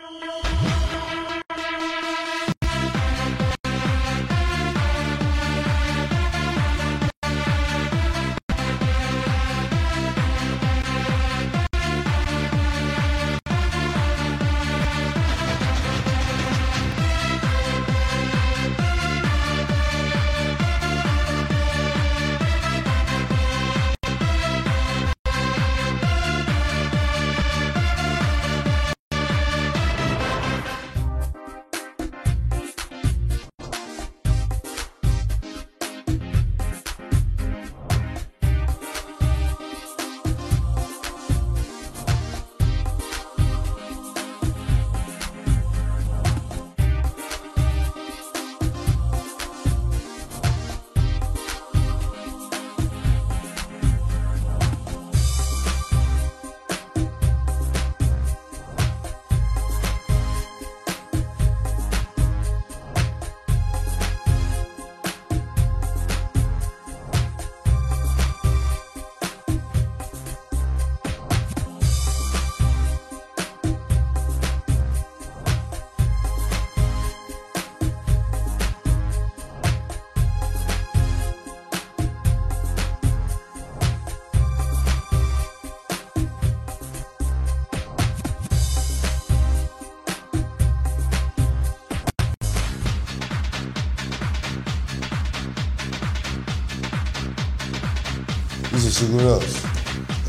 Είσαι σίγουρος.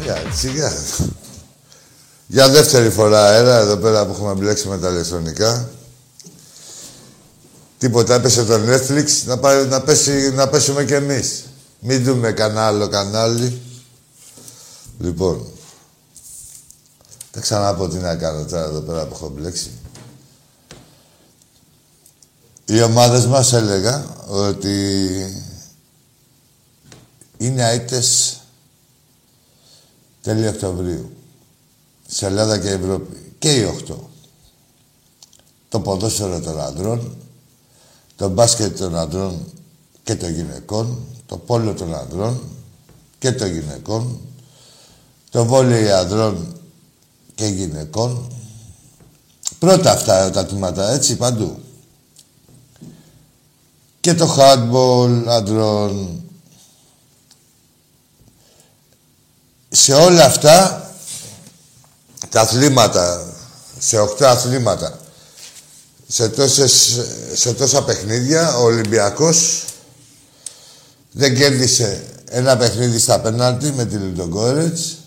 Για, σιγά. Για δεύτερη φορά αέρα εδώ πέρα που έχουμε μπλέξει με τα ηλεκτρονικά. Τίποτα, έπεσε το Netflix, να, πάει, να, πέσει, να πέσουμε κι εμείς. Μην δούμε κανένα άλλο κανάλι. Λοιπόν, δεν ξαναπώ τι να κάνω τώρα εδώ πέρα που έχω μπλέξει. Οι ομάδες μας έλεγα ότι είναι αίτες τέλη Οκτωβρίου. Σε Ελλάδα και Ευρώπη. Και οι οχτώ. Το ποδόσφαιρο των ανδρών, το μπάσκετ των ανδρών και των γυναικών, το πόλο των ανδρών και των γυναικών, το βόλεϊ ανδρών και γυναικών. Πρώτα αυτά τα τμήματα, έτσι, παντού. Και το handball ανδρών, σε όλα αυτά τα αθλήματα, σε οχτώ αθλήματα, σε, τόσες, σε τόσα παιχνίδια, ο Ολυμπιακός δεν κέρδισε ένα παιχνίδι στα πέναλτι με τη Λιντογκόρετς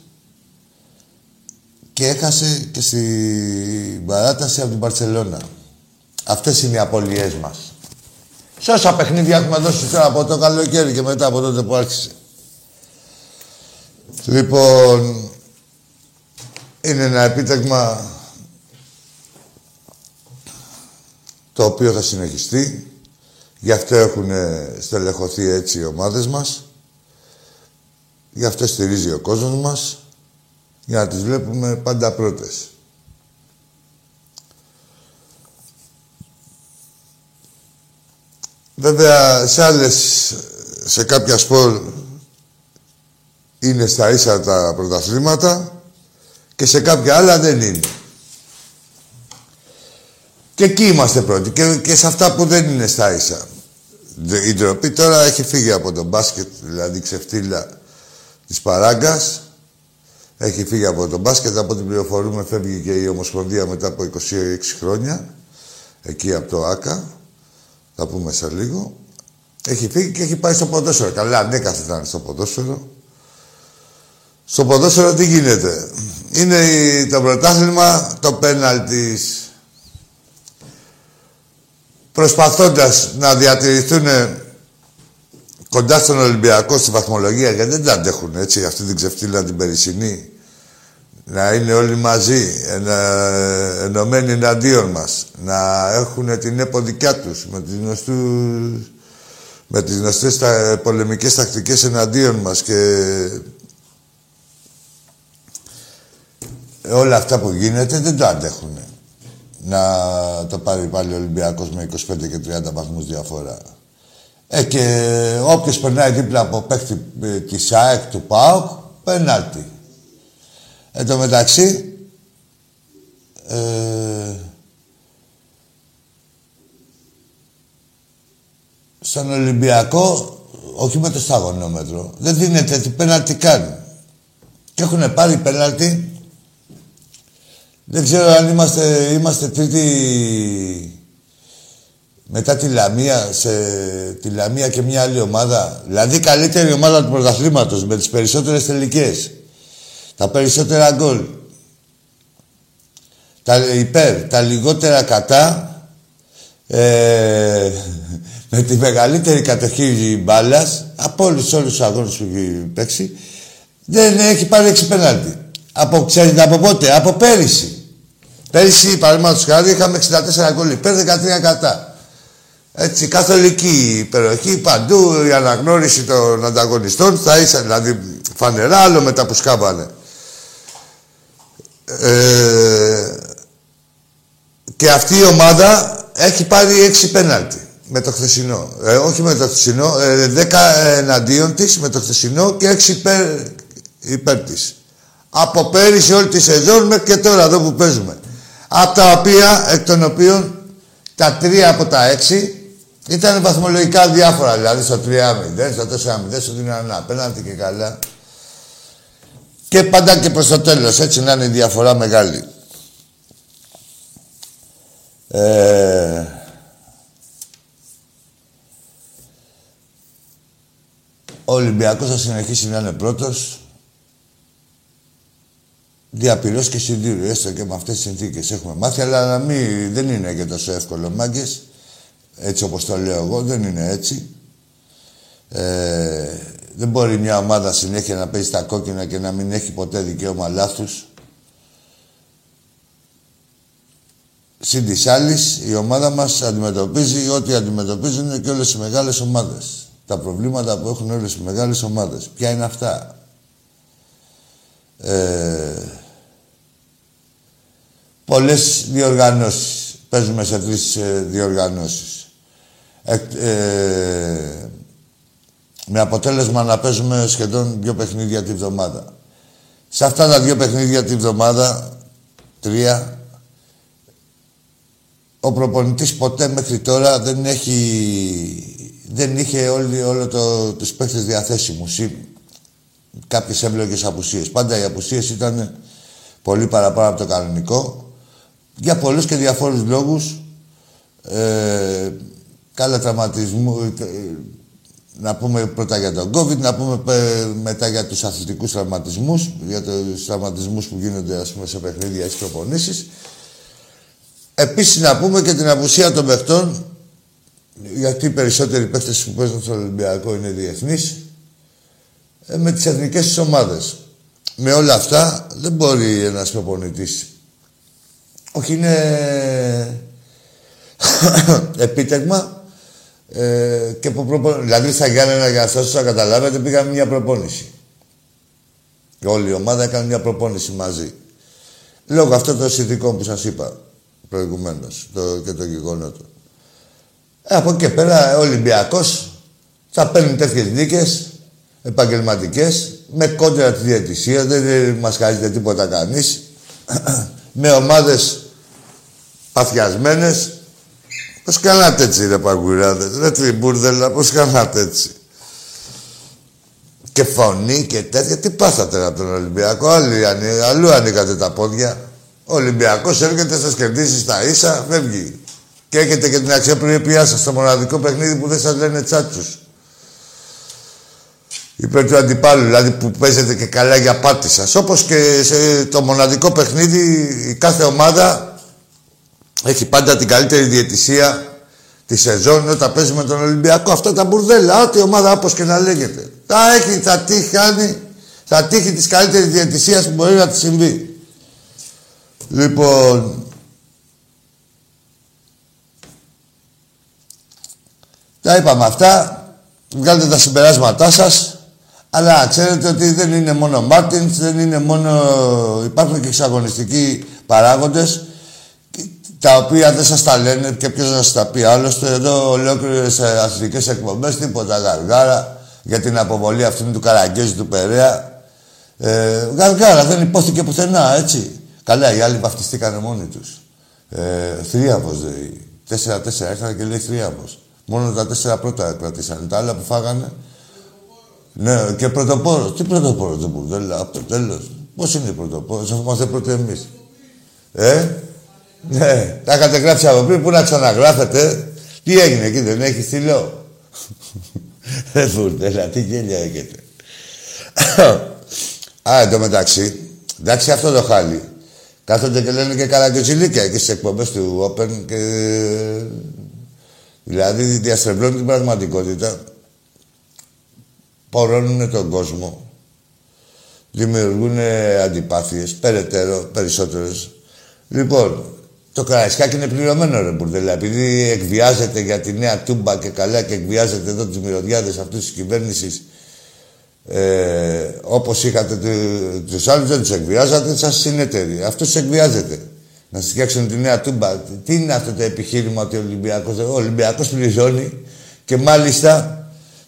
και έχασε και στην παράταση από την Παρσελώνα. Αυτές είναι οι απολυές μας. Σε όσα παιχνίδια έχουμε δώσει τώρα από το καλοκαίρι και μετά από τότε που άρχισε. Λοιπόν, είναι ένα επίτευγμα το οποίο θα συνεχιστεί. Γι' αυτό έχουν στελεχωθεί έτσι οι ομάδες μας. Γι' αυτό στηρίζει ο κόσμος μας. Για να τις βλέπουμε πάντα πρώτες. Βέβαια, σε άλλες, σε κάποια σπορ είναι στα ίσα τα πρωταθλήματα και σε κάποια άλλα δεν είναι. Και εκεί είμαστε πρώτοι και, και σε αυτά που δεν είναι στα ίσα. Η ντροπή τώρα έχει φύγει από τον μπάσκετ, δηλαδή ξεφτύλα της Παράγκας. Έχει φύγει από τον μπάσκετ, από την πληροφορούμε φεύγει και η Ομοσπονδία μετά από 26 χρόνια. Εκεί από το ΆΚΑ. Θα πούμε σε λίγο. Έχει φύγει και έχει πάει στο ποδόσφαιρο. Καλά, ανέκαθεν ήταν στο ποδόσφαιρο. Στο ποδόσφαιρο τι γίνεται; Είναι το πρωτάθλημα το πέναλτις. Προσπαθώντας να διατηρηθούν κοντά στον Ολυμπιακό στη βαθμολογία, γιατί δεν τα αντέχουν έτσι, αυτή την ξεφτύλα την περισσυνή. Να είναι όλοι μαζί, ενα, ενωμένοι εναντίον μας. Να έχουν την έποδικιά τους, με τις γνωστούς με τις γνωστές τα, πολεμικές τακτικές εναντίον μας και όλα αυτά που γίνεται δεν το αντέχουν. Να το πάρει πάλι ο Ολυμπιακός με 25 και 30 βαθμούς διαφορά. Ε, και όποιος περνάει δίπλα από παίχτη ε, της ΑΕΚ, του ΠΑΟΚ, πεναλτι. Εν τω μεταξύ, ε, στον Ολυμπιακό, όχι με το σταγονόμετρο, δεν δίνεται τι πέναλτι κάνει. Και έχουν πάρει πέναλτι δεν ξέρω αν είμαστε, είμαστε τρίτη μετά τη Λαμία, σε τη Λαμία και μια άλλη ομάδα. Δηλαδή καλύτερη ομάδα του πρωταθλήματος με τις περισσότερες τελικές. Τα περισσότερα γκολ. Τα υπέρ, τα λιγότερα κατά. Ε, με τη μεγαλύτερη κατοχή μπάλας από όλους όλους τους αγώνες που έχει παίξει, δεν έχει πάρει έξι πέναλτι. Από, ξέρετε από πότε, από πέρυσι. Πέρυσι, παραδείγματος χάρη, είχαμε 64 γκολ υπέρ, 13 κατά. Έτσι, καθολική υπεροχή, παντού η αναγνώριση των ανταγωνιστών θα ίσα, δηλαδή φανερά, άλλο μετά που σκάβανε. Ε, και αυτή η ομάδα έχει πάρει έξι πέναλτι με το χθεσινό. Ε, όχι με το χθεσινό, ε, δέκα εναντίον της με το χθεσινό και έξι υπέρ, υπέρ της. Από πέρυσι όλη τη σεζόν μέχρι και τώρα εδώ που παίζουμε. Από τα οποία, εκ των οποίων τα τρία από τα έξι ήταν βαθμολογικά διάφορα. Δηλαδή στο 3-0, στο 4-0, στο 3-1 απέναντι και καλά. Και πάντα και προς το τέλος, έτσι να είναι η διαφορά μεγάλη. Ε... Ο Ολυμπιακός θα συνεχίσει να είναι πρώτος. Διαπυρός και συντήρου, έστω και με αυτές τις συνθήκες έχουμε μάθει, αλλά να μην, δεν είναι και τόσο εύκολο, μάγκες. Έτσι όπως το λέω εγώ, δεν είναι έτσι. Ε, δεν μπορεί μια ομάδα συνέχεια να παίζει τα κόκκινα και να μην έχει ποτέ δικαίωμα λάθους. Συν της άλλης, η ομάδα μας αντιμετωπίζει ό,τι αντιμετωπίζουν και όλες οι μεγάλες ομάδες. Τα προβλήματα που έχουν όλες οι μεγάλες ομάδες. Ποια είναι αυτά; Ε, πολλές διοργανώσεις. Παίζουμε σε τρεις ε, διοργανώσεις. Ε, ε, με αποτέλεσμα να παίζουμε σχεδόν δύο παιχνίδια τη βδομάδα. Σε αυτά τα δύο παιχνίδια τη βδομάδα, τρία, ο προπονητής ποτέ μέχρι τώρα δεν έχει... δεν είχε όλοι, όλο το, τους παίχτες διαθέσιμους ή κάποιες εύλογες απουσίες. Πάντα οι απουσίες ήταν πολύ παραπάνω από το κανονικό για πολλούς και διαφόρους λόγους ε, καλά τραυματισμού, ε, να πούμε πρώτα για τον COVID, να πούμε μετά για τους αθλητικούς τραυματισμούς, για τους τραυματισμούς που γίνονται ας πούμε, σε παιχνίδια ή προπονήσεις. Επίσης να πούμε και την απουσία των παιχτών, γιατί οι περισσότεροι παίχτες που παίζουν στο Ολυμπιακό είναι διεθνείς, ε, με τις εθνικές της ομάδες. Με όλα αυτά δεν μπορεί ένας προπονητής. Όχι είναι επίτευγμα ε, και που προπο... Δηλαδή στα Γιάννενα για σας να καταλάβετε πήγαμε μια προπόνηση. Και όλη η ομάδα έκανε μια προπόνηση μαζί. Λόγω αυτών των συνθηκών που σας είπα προηγουμένως το, και το γεγονότο. Ε, από εκεί και πέρα ο Ολυμπιακός θα παίρνει τέτοιες νίκες επαγγελματικές με κόντρα τη διαιτησία, δεν μας χαρίζεται τίποτα κανείς με ομάδες παθιασμένες Πώς κάνατε έτσι ρε παγκουράδες, ρε τριμπούρδελα, πώς κάνατε έτσι. Και φωνή και τέτοια, τι πάθατε από τον Ολυμπιακό, άλλοι, αλλού ανοίγατε τα πόδια. Ο Ολυμπιακός έρχεται, σας κερδίσει στα ίσα, φεύγει. Και έχετε και την αξιοπρέπειά σας στο μοναδικό παιχνίδι που δεν σας λένε τσάτσους. Υπέρ του αντιπάλου, δηλαδή που παίζετε και καλά για πάτη σας. Όπως και σε το μοναδικό παιχνίδι η κάθε ομάδα έχει πάντα την καλύτερη διαιτησία τη σεζόν όταν παίζει με τον Ολυμπιακό. Αυτά τα μπουρδέλα, ό,τι ομάδα όπως και να λέγεται. Τα έχει, θα τύχει, κάνει, θα τύχει της καλύτερης διαιτησίας που μπορεί να της συμβεί. Λοιπόν, τα είπαμε αυτά. Βγάλετε τα συμπεράσματά σας. Αλλά ξέρετε ότι δεν είναι μόνο Μάρτινς, δεν είναι μόνο... Υπάρχουν και εξαγωνιστικοί παράγοντες τα οποία δεν σας τα λένε και ποιος να σας τα πει. Άλλωστε, εδώ ολόκληρες αθλητικές εκπομπές, τίποτα γαργάρα για την αποβολή αυτήν του Καραγκέζη του Περέα. Ε, γαργάρα, δεν υπόθηκε πουθενά, έτσι. Καλά, οι άλλοι βαφτιστήκανε μόνοι τους. Ε, θρίαβο, δηλαδή. Τέσσερα-τέσσερα έρχανε και λέει θρίαβο. Μόνο τα τέσσερα πρώτα κρατήσανε. Τα άλλα που φάγανε. Ναι, και πρωτοπόρος. Τι πρωτοπόρος το μπουρδέλα, από το τέλος. Πώς είναι πρωτοπόρος, αφού είμαστε πρώτοι εμείς. Ε, ναι, τα είχατε γράψει από πριν, πού να ξαναγράφετε. Τι έγινε εκεί, δεν έχεις θηλό. Δεν μπουρδέλα, τι γέλια έχετε. Α, εν τω μεταξύ, εντάξει αυτό το χάλι. Κάθονται και λένε και καραγκιοζηλίκια εκεί στις εκπομπές του Open και. Δηλαδή διαστρεβλώνουν την πραγματικότητα. Πορώνουν τον κόσμο. Δημιουργούν αντιπάθειες, περαιτέρω, περισσότερες. Λοιπόν, το Καραϊσκάκι είναι πληρωμένο ρε μπουρδέλα. Επειδή εκβιάζεται για τη νέα τούμπα και καλά και εκβιάζεται εδώ τους μυρωδιάδες αυτού της κυβέρνησης ε, όπως είχατε τους άλλους δεν τους εκβιάζατε, σας συνεταιρεί. Αυτός τους εκβιάζεται. Να σας φτιάξουν τη νέα τούμπα. Τι είναι αυτό το επιχείρημα ότι ο Ολυμπιακός, ο Ολυμπιακός πληρώνει και μάλιστα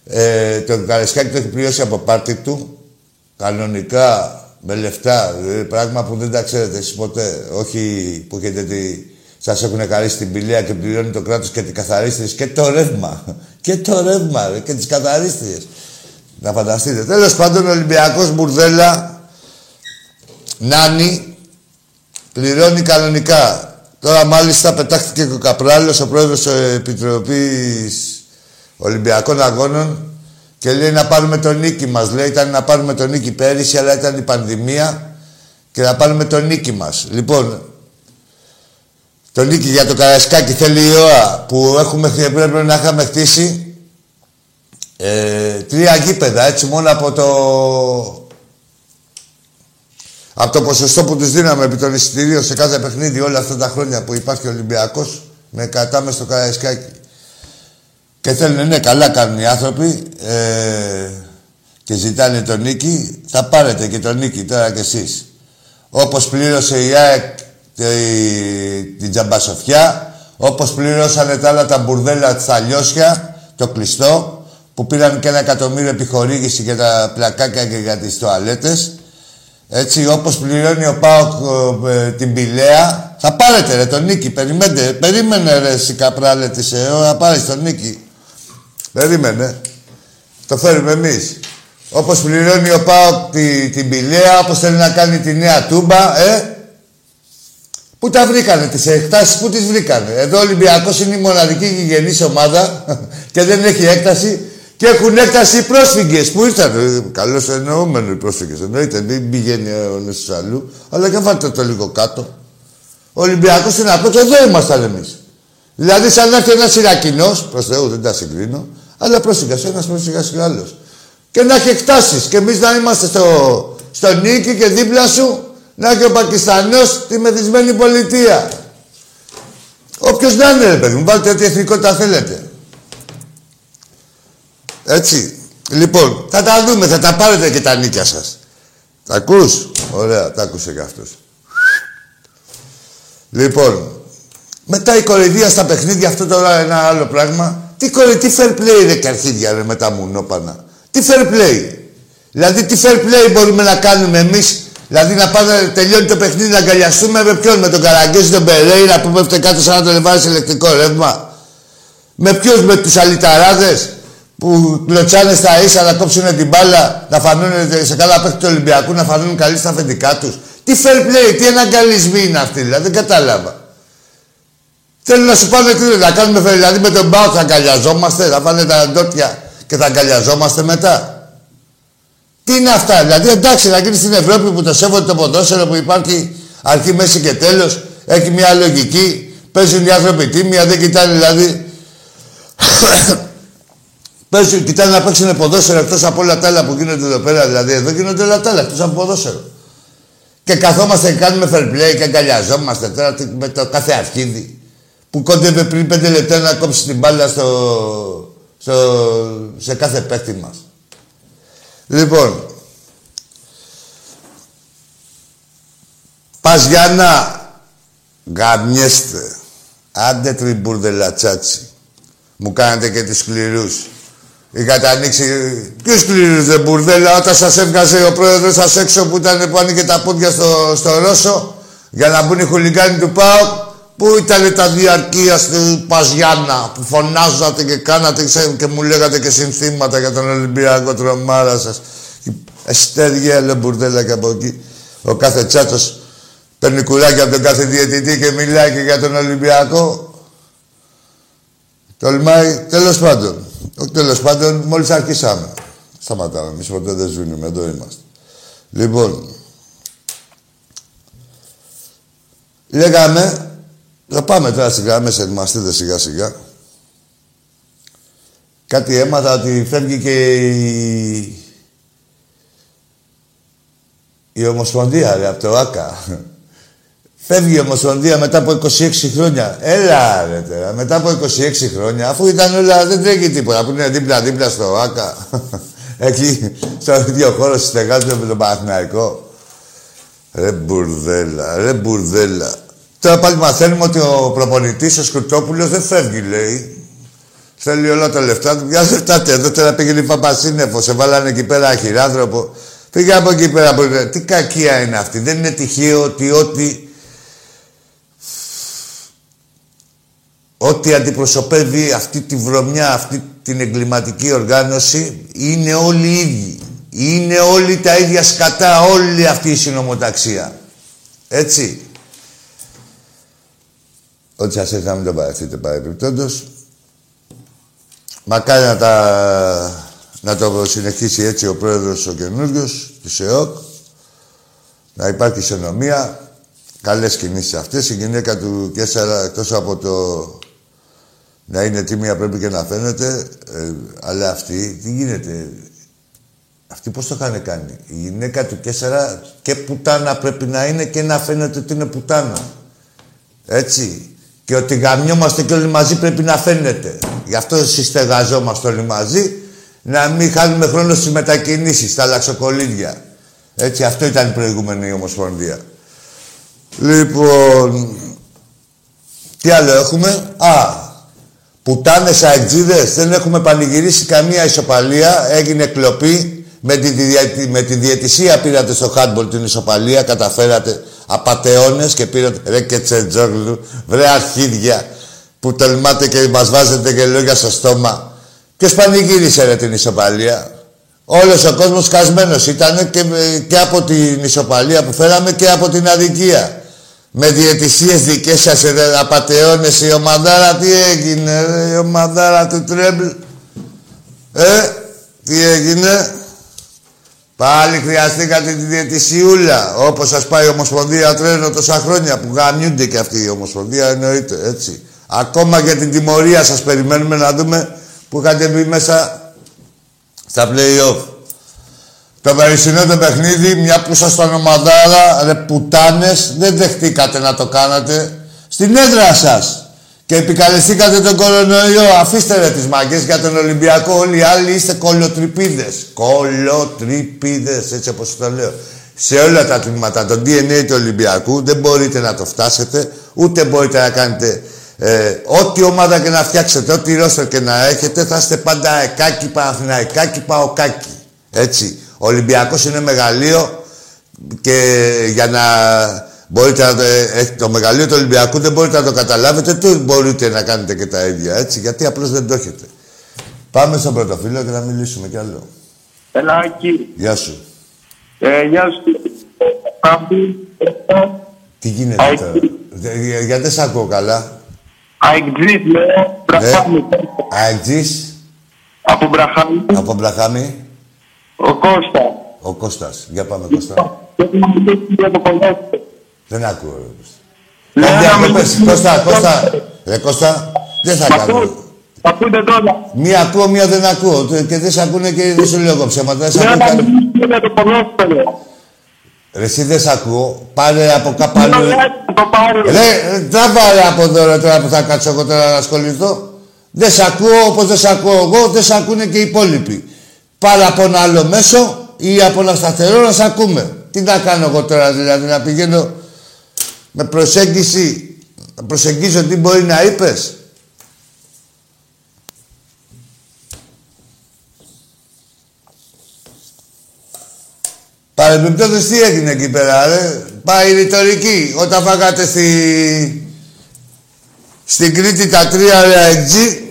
ε, το Καρεσκάκι το έχει πληρώσει από πάρτι του κανονικά με λεφτά, δηλαδή πράγμα που δεν τα ξέρετε εσείς ποτέ. Όχι που έχετε τη... Σας έχουν καρίσει την πηλαία και πληρώνει το κράτος και την καθαρίστριες και το ρεύμα. Και το ρεύμα και τις καθαρίστριες. Να φανταστείτε. Τέλος πάντων, ο Ολυμπιακός Μπουρδέλα Νάνι πληρώνει κανονικά. Τώρα μάλιστα πετάχτηκε και ο Καπράλος, ο πρόεδρος της Επιτροπής Ολυμπιακών Αγώνων και λέει να πάρουμε τον νίκη μας. Λέει ήταν να πάρουμε τον νίκη πέρυσι, αλλά ήταν η πανδημία και να πάρουμε τον νίκη μας. Λοιπόν, το νίκη για το Καρασκάκι θέλει η ώρα που έχουμε, πρέπει να είχαμε χτίσει ε, τρία γήπεδα, έτσι, μόνο από το... Από το ποσοστό που τους δίναμε επί των εισιτηρίων σε κάθε παιχνίδι όλα αυτά τα χρόνια που υπάρχει ο Ολυμπιακός, με κατάμε στο Καραϊσκάκι. Και θέλουν, ναι, καλά κάνουν οι άνθρωποι ε, και ζητάνε τον νίκη. Θα πάρετε και τον νίκη τώρα κι εσείς. Όπως πλήρωσε η ΑΕΚ την τζαμπασοφιά, όπως πληρώσανε τα άλλα τα μπουρδέλα στα λιώσια, το κλειστό, που πήραν και ένα εκατομμύριο επιχορήγηση για τα πλακάκια και για τις τοαλέτες. Έτσι, όπως πληρώνει ο Πάοκ ε, την Πηλαία, θα πάρετε ρε τον Νίκη, περιμένετε, περίμενε ρε εσύ καπράλε της ΕΟ, να πάρεις τον Νίκη. Περίμενε. Το φέρουμε εμείς. Όπως πληρώνει ο Πάοκ τη, την Πηλαία, όπως θέλει να κάνει τη νέα τούμπα, ε. Πού τα βρήκανε τις εκτάσεις, πού τις βρήκανε. Εδώ ο Ολυμπιακός είναι η μοναδική γηγενής ομάδα και δεν έχει έκταση και έχουν έκταση οι πρόσφυγες που ήρθαν. Ε, Καλώς εννοούμενο οι πρόσφυγες. Εννοείται, δεν πηγαίνει ο νέο αλλού. Αλλά και βάλτε το λίγο κάτω. Ο Ολυμπιακός είναι από εδώ ήμασταν εμείς. Δηλαδή, σαν να έρθει ένας Ιρακινός, προς Θεού δεν τα συγκρίνω, αλλά πρόσφυγα ένας πρόσφυγα και άλλος. Και να έχει εκτάσεις. Και εμείς να είμαστε στο, στο νίκη και δίπλα σου να έχει ο Πακιστανός τη μεθυσμένη πολιτεία. Όποιος να είναι, ρε παιδί μου, βάλτε ό,τι εθνικότητα θέλετε. Έτσι. Λοιπόν, θα τα δούμε, θα τα πάρετε και τα νίκια σας. Τα ακούς; Ωραία, τα άκουσε και αυτός. Λοιπόν, μετά η κορυδία στα παιχνίδια, αυτό τώρα ένα άλλο πράγμα. Τι κορυδία, τι fair play ρε καρχίδια ρε με τα μουνόπανα. Τι fair play. Δηλαδή τι fair play μπορούμε να κάνουμε εμείς; Δηλαδή να πάμε, τελειώνει το παιχνίδι να αγκαλιαστούμε με ποιον, με τον Καραγκέζη, τον Περέιρα που πέφτει κάτω σαν να τον βάζει ηλεκτρικό ρεύμα. Με ποιους, με τους αλυταράδες που κλωτσάνε στα ίσα να κόψουν την μπάλα, να φανούν σε καλά παίχτη του Ολυμπιακού, να φανούν καλοί στα αφεντικά τους. Τι fair play, τι αναγκαλισμοί είναι αυτοί, δηλαδή δεν κατάλαβα. Θέλω να σου πάνε τι να κάνουμε, δηλαδή με τον Μπάου θα αγκαλιαζόμαστε, θα πάνε τα ντόπια και θα αγκαλιαζόμαστε μετά. Τι είναι αυτά, δηλαδή εντάξει να γίνει στην Ευρώπη που το σέβονται το ποδόσφαιρο που υπάρχει αρχή, μέση και τέλος, έχει μια λογική, παίζουν οι άνθρωποι τίμια, δεν κοιτάνε δηλαδή Παίζουν, κοιτάνε να παίξουν ποδόσφαιρο εκτός από όλα τα άλλα που γίνονται εδώ πέρα. Δηλαδή, εδώ γίνονται όλα τα άλλα εκτός από ποδόσφαιρο. Και καθόμαστε και κάνουμε fair play και αγκαλιαζόμαστε τώρα με το κάθε αρχίδι που κόντευε πριν πέντε λεπτά να κόψει την μπάλα στο, στο, σε κάθε παίκτη μας. Λοιπόν, πας για να γαμιέστε. Άντε τριμπούρδε λατσάτσι. Μου κάνετε και τις σκληρούς. Είχατε ανοίξει. Ποιο κλείνει μπουρδέλα όταν σας έβγαζε ο πρόεδρος σας έξω που ήταν που άνοιγε τα πόδια στο, στο Ρώσο για να μπουν οι χουλιγκάνοι του ΠΑΟΚ. Πού ήταν τα διαρκεία του Παζιάννα που φωνάζατε και κάνατε και μου λέγατε και συνθήματα για τον Ολυμπιακό τρομάρα σας; Εστέργεια, λέει μπουρδέλα και από εκεί. Ο κάθε τσάτσος παίρνει κουράκι από τον κάθε διαιτητή και μιλάει και για τον Ολυμπιακό. Τολμάει, τέλος πάντων. Όχι τέλος πάντων, μόλις αρχίσαμε. Σταματάμε, εμείς ποτέ δεν σβήνουμε, εδώ είμαστε. Λοιπόν, λέγαμε, θα πάμε τώρα στις γραμμές, ετοιμαστείτε σιγά σιγά. Κάτι έμαθα ότι φεύγει και η, η Ομοσπονδία, ρε, από το ΆΚΑ. Φεύγει η Ομοσπονδία μετά από 26 χρόνια. Έλα, ρε, τώρα, μετά από 26 χρόνια, αφού ήταν όλα, δεν τρέχει τίποτα, που είναι δίπλα-δίπλα στο ΆΚΑ. Εκεί, στο ίδιο χώρο στεγάζονται με τον Παναθηναϊκό. Ρε μπουρδέλα, ρε μπουρδέλα. Τώρα πάλι μαθαίνουμε ότι ο προπονητής, ο Σκουρτόπουλος, δεν φεύγει, λέει. Θέλει όλα τα λεφτά του. Μια λεφτά εδώ τώρα πήγαινε η Παπασίνεφο. Σε βάλανε εκεί πέρα χειράνθρωπο. Πήγε από εκεί πέρα. Τι κακία είναι αυτή. Δεν είναι τυχαίο ότι ό,τι ό,τι αντιπροσωπεύει αυτή τη βρωμιά, αυτή την εγκληματική οργάνωση, είναι όλοι οι ίδιοι. Είναι όλοι τα ίδια σκατά, όλη αυτή η συνομοταξία. Έτσι. Ό,τι σας έρθει να μην το παρεθείτε παρεπιπτόντως. Μακάρι να, τα, να το συνεχίσει έτσι ο πρόεδρος ο καινούριο της ΕΟΚ. Να υπάρχει ισονομία. Καλές κινήσεις αυτές. Η γυναίκα του Κέσσαρα, εκτός από το να είναι τίμια πρέπει και να φαίνεται, ε, αλλά αυτή, τι γίνεται; Αυτή πώς το είχαν κάνει; Η γυναίκα του Κέσσαρα και πουτάνα πρέπει να είναι και να φαίνεται ότι είναι πουτάνα. Έτσι. Και ότι γαμιόμαστε και όλοι μαζί πρέπει να φαίνεται. Γι' αυτό συστεγαζόμαστε όλοι μαζί, να μην χάνουμε χρόνο στις μετακινήσεις, στα λαξοκολίδια. Έτσι, αυτό ήταν η προηγούμενη Ομοσπονδία. Λοιπόν, τι άλλο έχουμε; Α, Πουτάνες αεκτζίδες, δεν έχουμε πανηγυρίσει καμία ισοπαλία. Έγινε κλοπή. Με τη, με τη διαιτησία πήρατε στο handball την ισοπαλία, καταφέρατε απατεώνες και πήρατε ρε και τσετζόγλου, βρε αρχίδια που τολμάτε και μας βάζετε και λόγια στο στόμα. Ποιος πανηγύρισε ρε την ισοπαλία. Όλος ο κόσμος κασμένος ήταν και, και από την ισοπαλία που φέραμε και από την αδικία. Με διαιτησίες δικές σας, ρε, απατεώνες, η ομαδάρα τι έγινε, ρε, η ομαδάρα του τρέμπλ. Ε, τι έγινε. Πάλι χρειαστήκατε τη διαιτησιούλα, όπως σας πάει η Ομοσπονδία Τρένο τόσα χρόνια, που γαμιούνται και αυτή η Ομοσπονδία, εννοείται, έτσι. Ακόμα για την τιμωρία σας περιμένουμε να δούμε που είχατε μπει μέσα στα play-off. Το περσινό το παιχνίδι, μια που ήσασταν ομαδάρα, ρε πουτάνες, δεν δεχτήκατε να το κάνατε στην έδρα σας. Και επικαλεστήκατε τον κορονοϊό. Αφήστε ρε τις μαγκές για τον Ολυμπιακό. Όλοι οι άλλοι είστε κολοτρυπίδες. Κολοτρυπίδες, έτσι όπως το λέω. Σε όλα τα τμήματα, το DNA του Ολυμπιακού δεν μπορείτε να το φτάσετε, ούτε μπορείτε να κάνετε ε, ό,τι ομάδα και να φτιάξετε, ό,τι ρόστερ και να έχετε, θα είστε πάντα εκάκι, παναθηναϊκάκι, παοκάκι. Έτσι. Ο Ολυμπιακός είναι μεγαλείο και για να μπορείτε να το, ε, το μεγαλείο του Ολυμπιακού δεν μπορείτε να το καταλάβετε, του μπορείτε να κάνετε και τα ίδια, έτσι, γιατί απλώς δεν το έχετε. Πάμε στον πρώτο φίλο και να μιλήσουμε κι άλλο. Ελάκη. Γεια σου. Ε, γεια σου. Τι γίνεται τώρα; Γιατί δεν σ' ακούω καλά. Αεκτζής, λέω. Μπραχάμι. Αεκτζής. Από Μπραχάμι. Από Μπραχάμι. Ο Κώστας. Ο Κώστας. Για πάμε Κώστα. Δεν ακούω. Ρε. Ναι, Κάντε να πες. Κώστα, Κώστα. Ρε Κώστα, δεν θα κάνω. Ακούτε τώρα. Μία ακούω, μία δεν ακούω. Και δεν σε ακούνε και δεν σου λέω εγώ ψέματα. Δεν σε Ναι, ακούω να καν- μιλήσουμε για το ποδόσφαιρο. Ρε εσύ δεν σ' ακούω. Πάρε από κάπου αλλού. Ναι, το πάρω. Ρε, τράβα ρε από εδώ ρε, τώρα που θα κάτσω εγώ τώρα να ασχοληθώ. Δεν σ' ακούω όπως δεν σ' ακούω εγώ, δεν σ' ακούνε και οι υπόλοιποι. Πάρε από ένα άλλο μέσο ή από ένα σταθερό να σ' ακούμε. Τι να κάνω εγώ τώρα δηλαδή, να πηγαίνω με προσέγγιση, να προσεγγίζω τι μπορεί να είπες. Παρεμπιπτόντως τι έγινε εκεί πέρα, ρε; Πάει η ρητορική. Όταν φάγατε στη... Στην Κρήτη τα τρία ωραία εκτζή.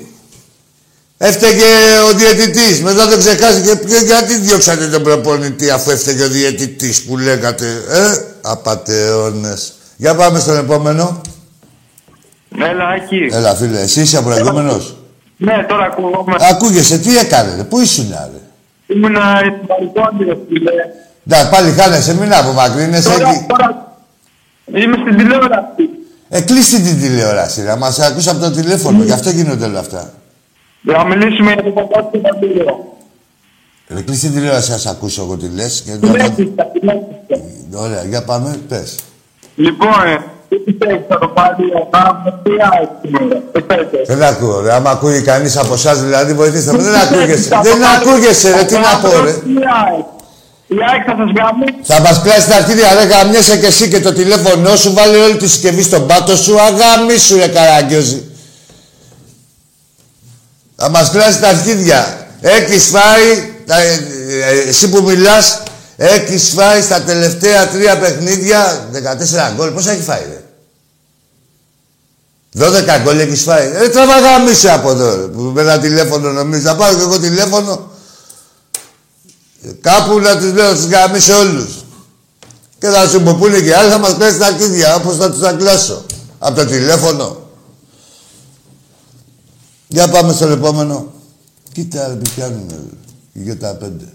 Έφταιγε ο διαιτητής. Μετά το ξεχάσει και ποιο, γιατί διώξατε τον προπονητή αφού έφταιγε ο διαιτητής που λέγατε. Ε, απατεώνες. Για πάμε στον επόμενο. Έλα, Άκη. Έλα φίλε, εσύ είσαι προηγούμενος. Ναι, τώρα ακούγομαι. Ακούγεσαι, τι έκανες, ρε, πού ήσουν, ρε. Ήμουνα στην Παλικόνη, φίλε. Εντάξει, πάλι χάνεσαι, μην απομακρύνεσαι Τώρα, εκεί. τώρα, είμαι στην τηλεόραση. Ε, κλείστε την τηλεόραση, ρε. Μας ακούς από το τηλέφωνο, γι' αυτό γίνονται όλα αυτά. Για να μιλήσουμε για το παπά του Παντήλο. Ρε, κλείστε την τηλεόραση, ας ακούσω εγώ τι λες. Και... Τηλέφιστα, τηλέφιστα. Ωραία, για πάμε, πες. Λοιπόν, ε, τι πιστεύεις θα το πάρει ο Πάμπος, τι άλλο σήμερα. Πιστεύετε. Δεν ακούω, ρε. Άμα ακούει κανείς από εσάς, δηλαδή, βοηθήστε με. Δεν ακούγεσαι. Δεν ακούγεσαι, ρε. Τι να πω, ρε. Η ΑΕΚ θα σας γαμίσει. Θα μας κλάσει τα αρχίδια, ρε. Γαμιέσαι και εσύ και το τηλέφωνό σου. Βάλε όλη τη συσκευή στον πάτο σου. Αγαμίσου, ρε, καραγκιόζη. Θα μας κλάσει τα αρχίδια. Έχεις φάει, τα, ε, ε, εσύ που μιλάς, έχεις φάει στα τελευταία τρία παιχνίδια 14 γκολ. Πόσα έχει φάει, ρε; 12 γκολ έχεις φάει. Ε, τραβά γαμίσου από εδώ, ρε, που με ένα τηλέφωνο νομίζεις. Θα πάρω και εγώ τηλέφωνο. Ε, Κάπου να τους λέω, τους γαμίσω όλους. Και θα σου πω που είναι και άλλοι, θα μας κλάσει τα αρχίδια, όπως θα τους τα κλάσω. Από το τηλέφωνο. Για πάμε στο επόμενο. Κοίτα, ρε, πιάνουν, ρε. Για τα πέντε.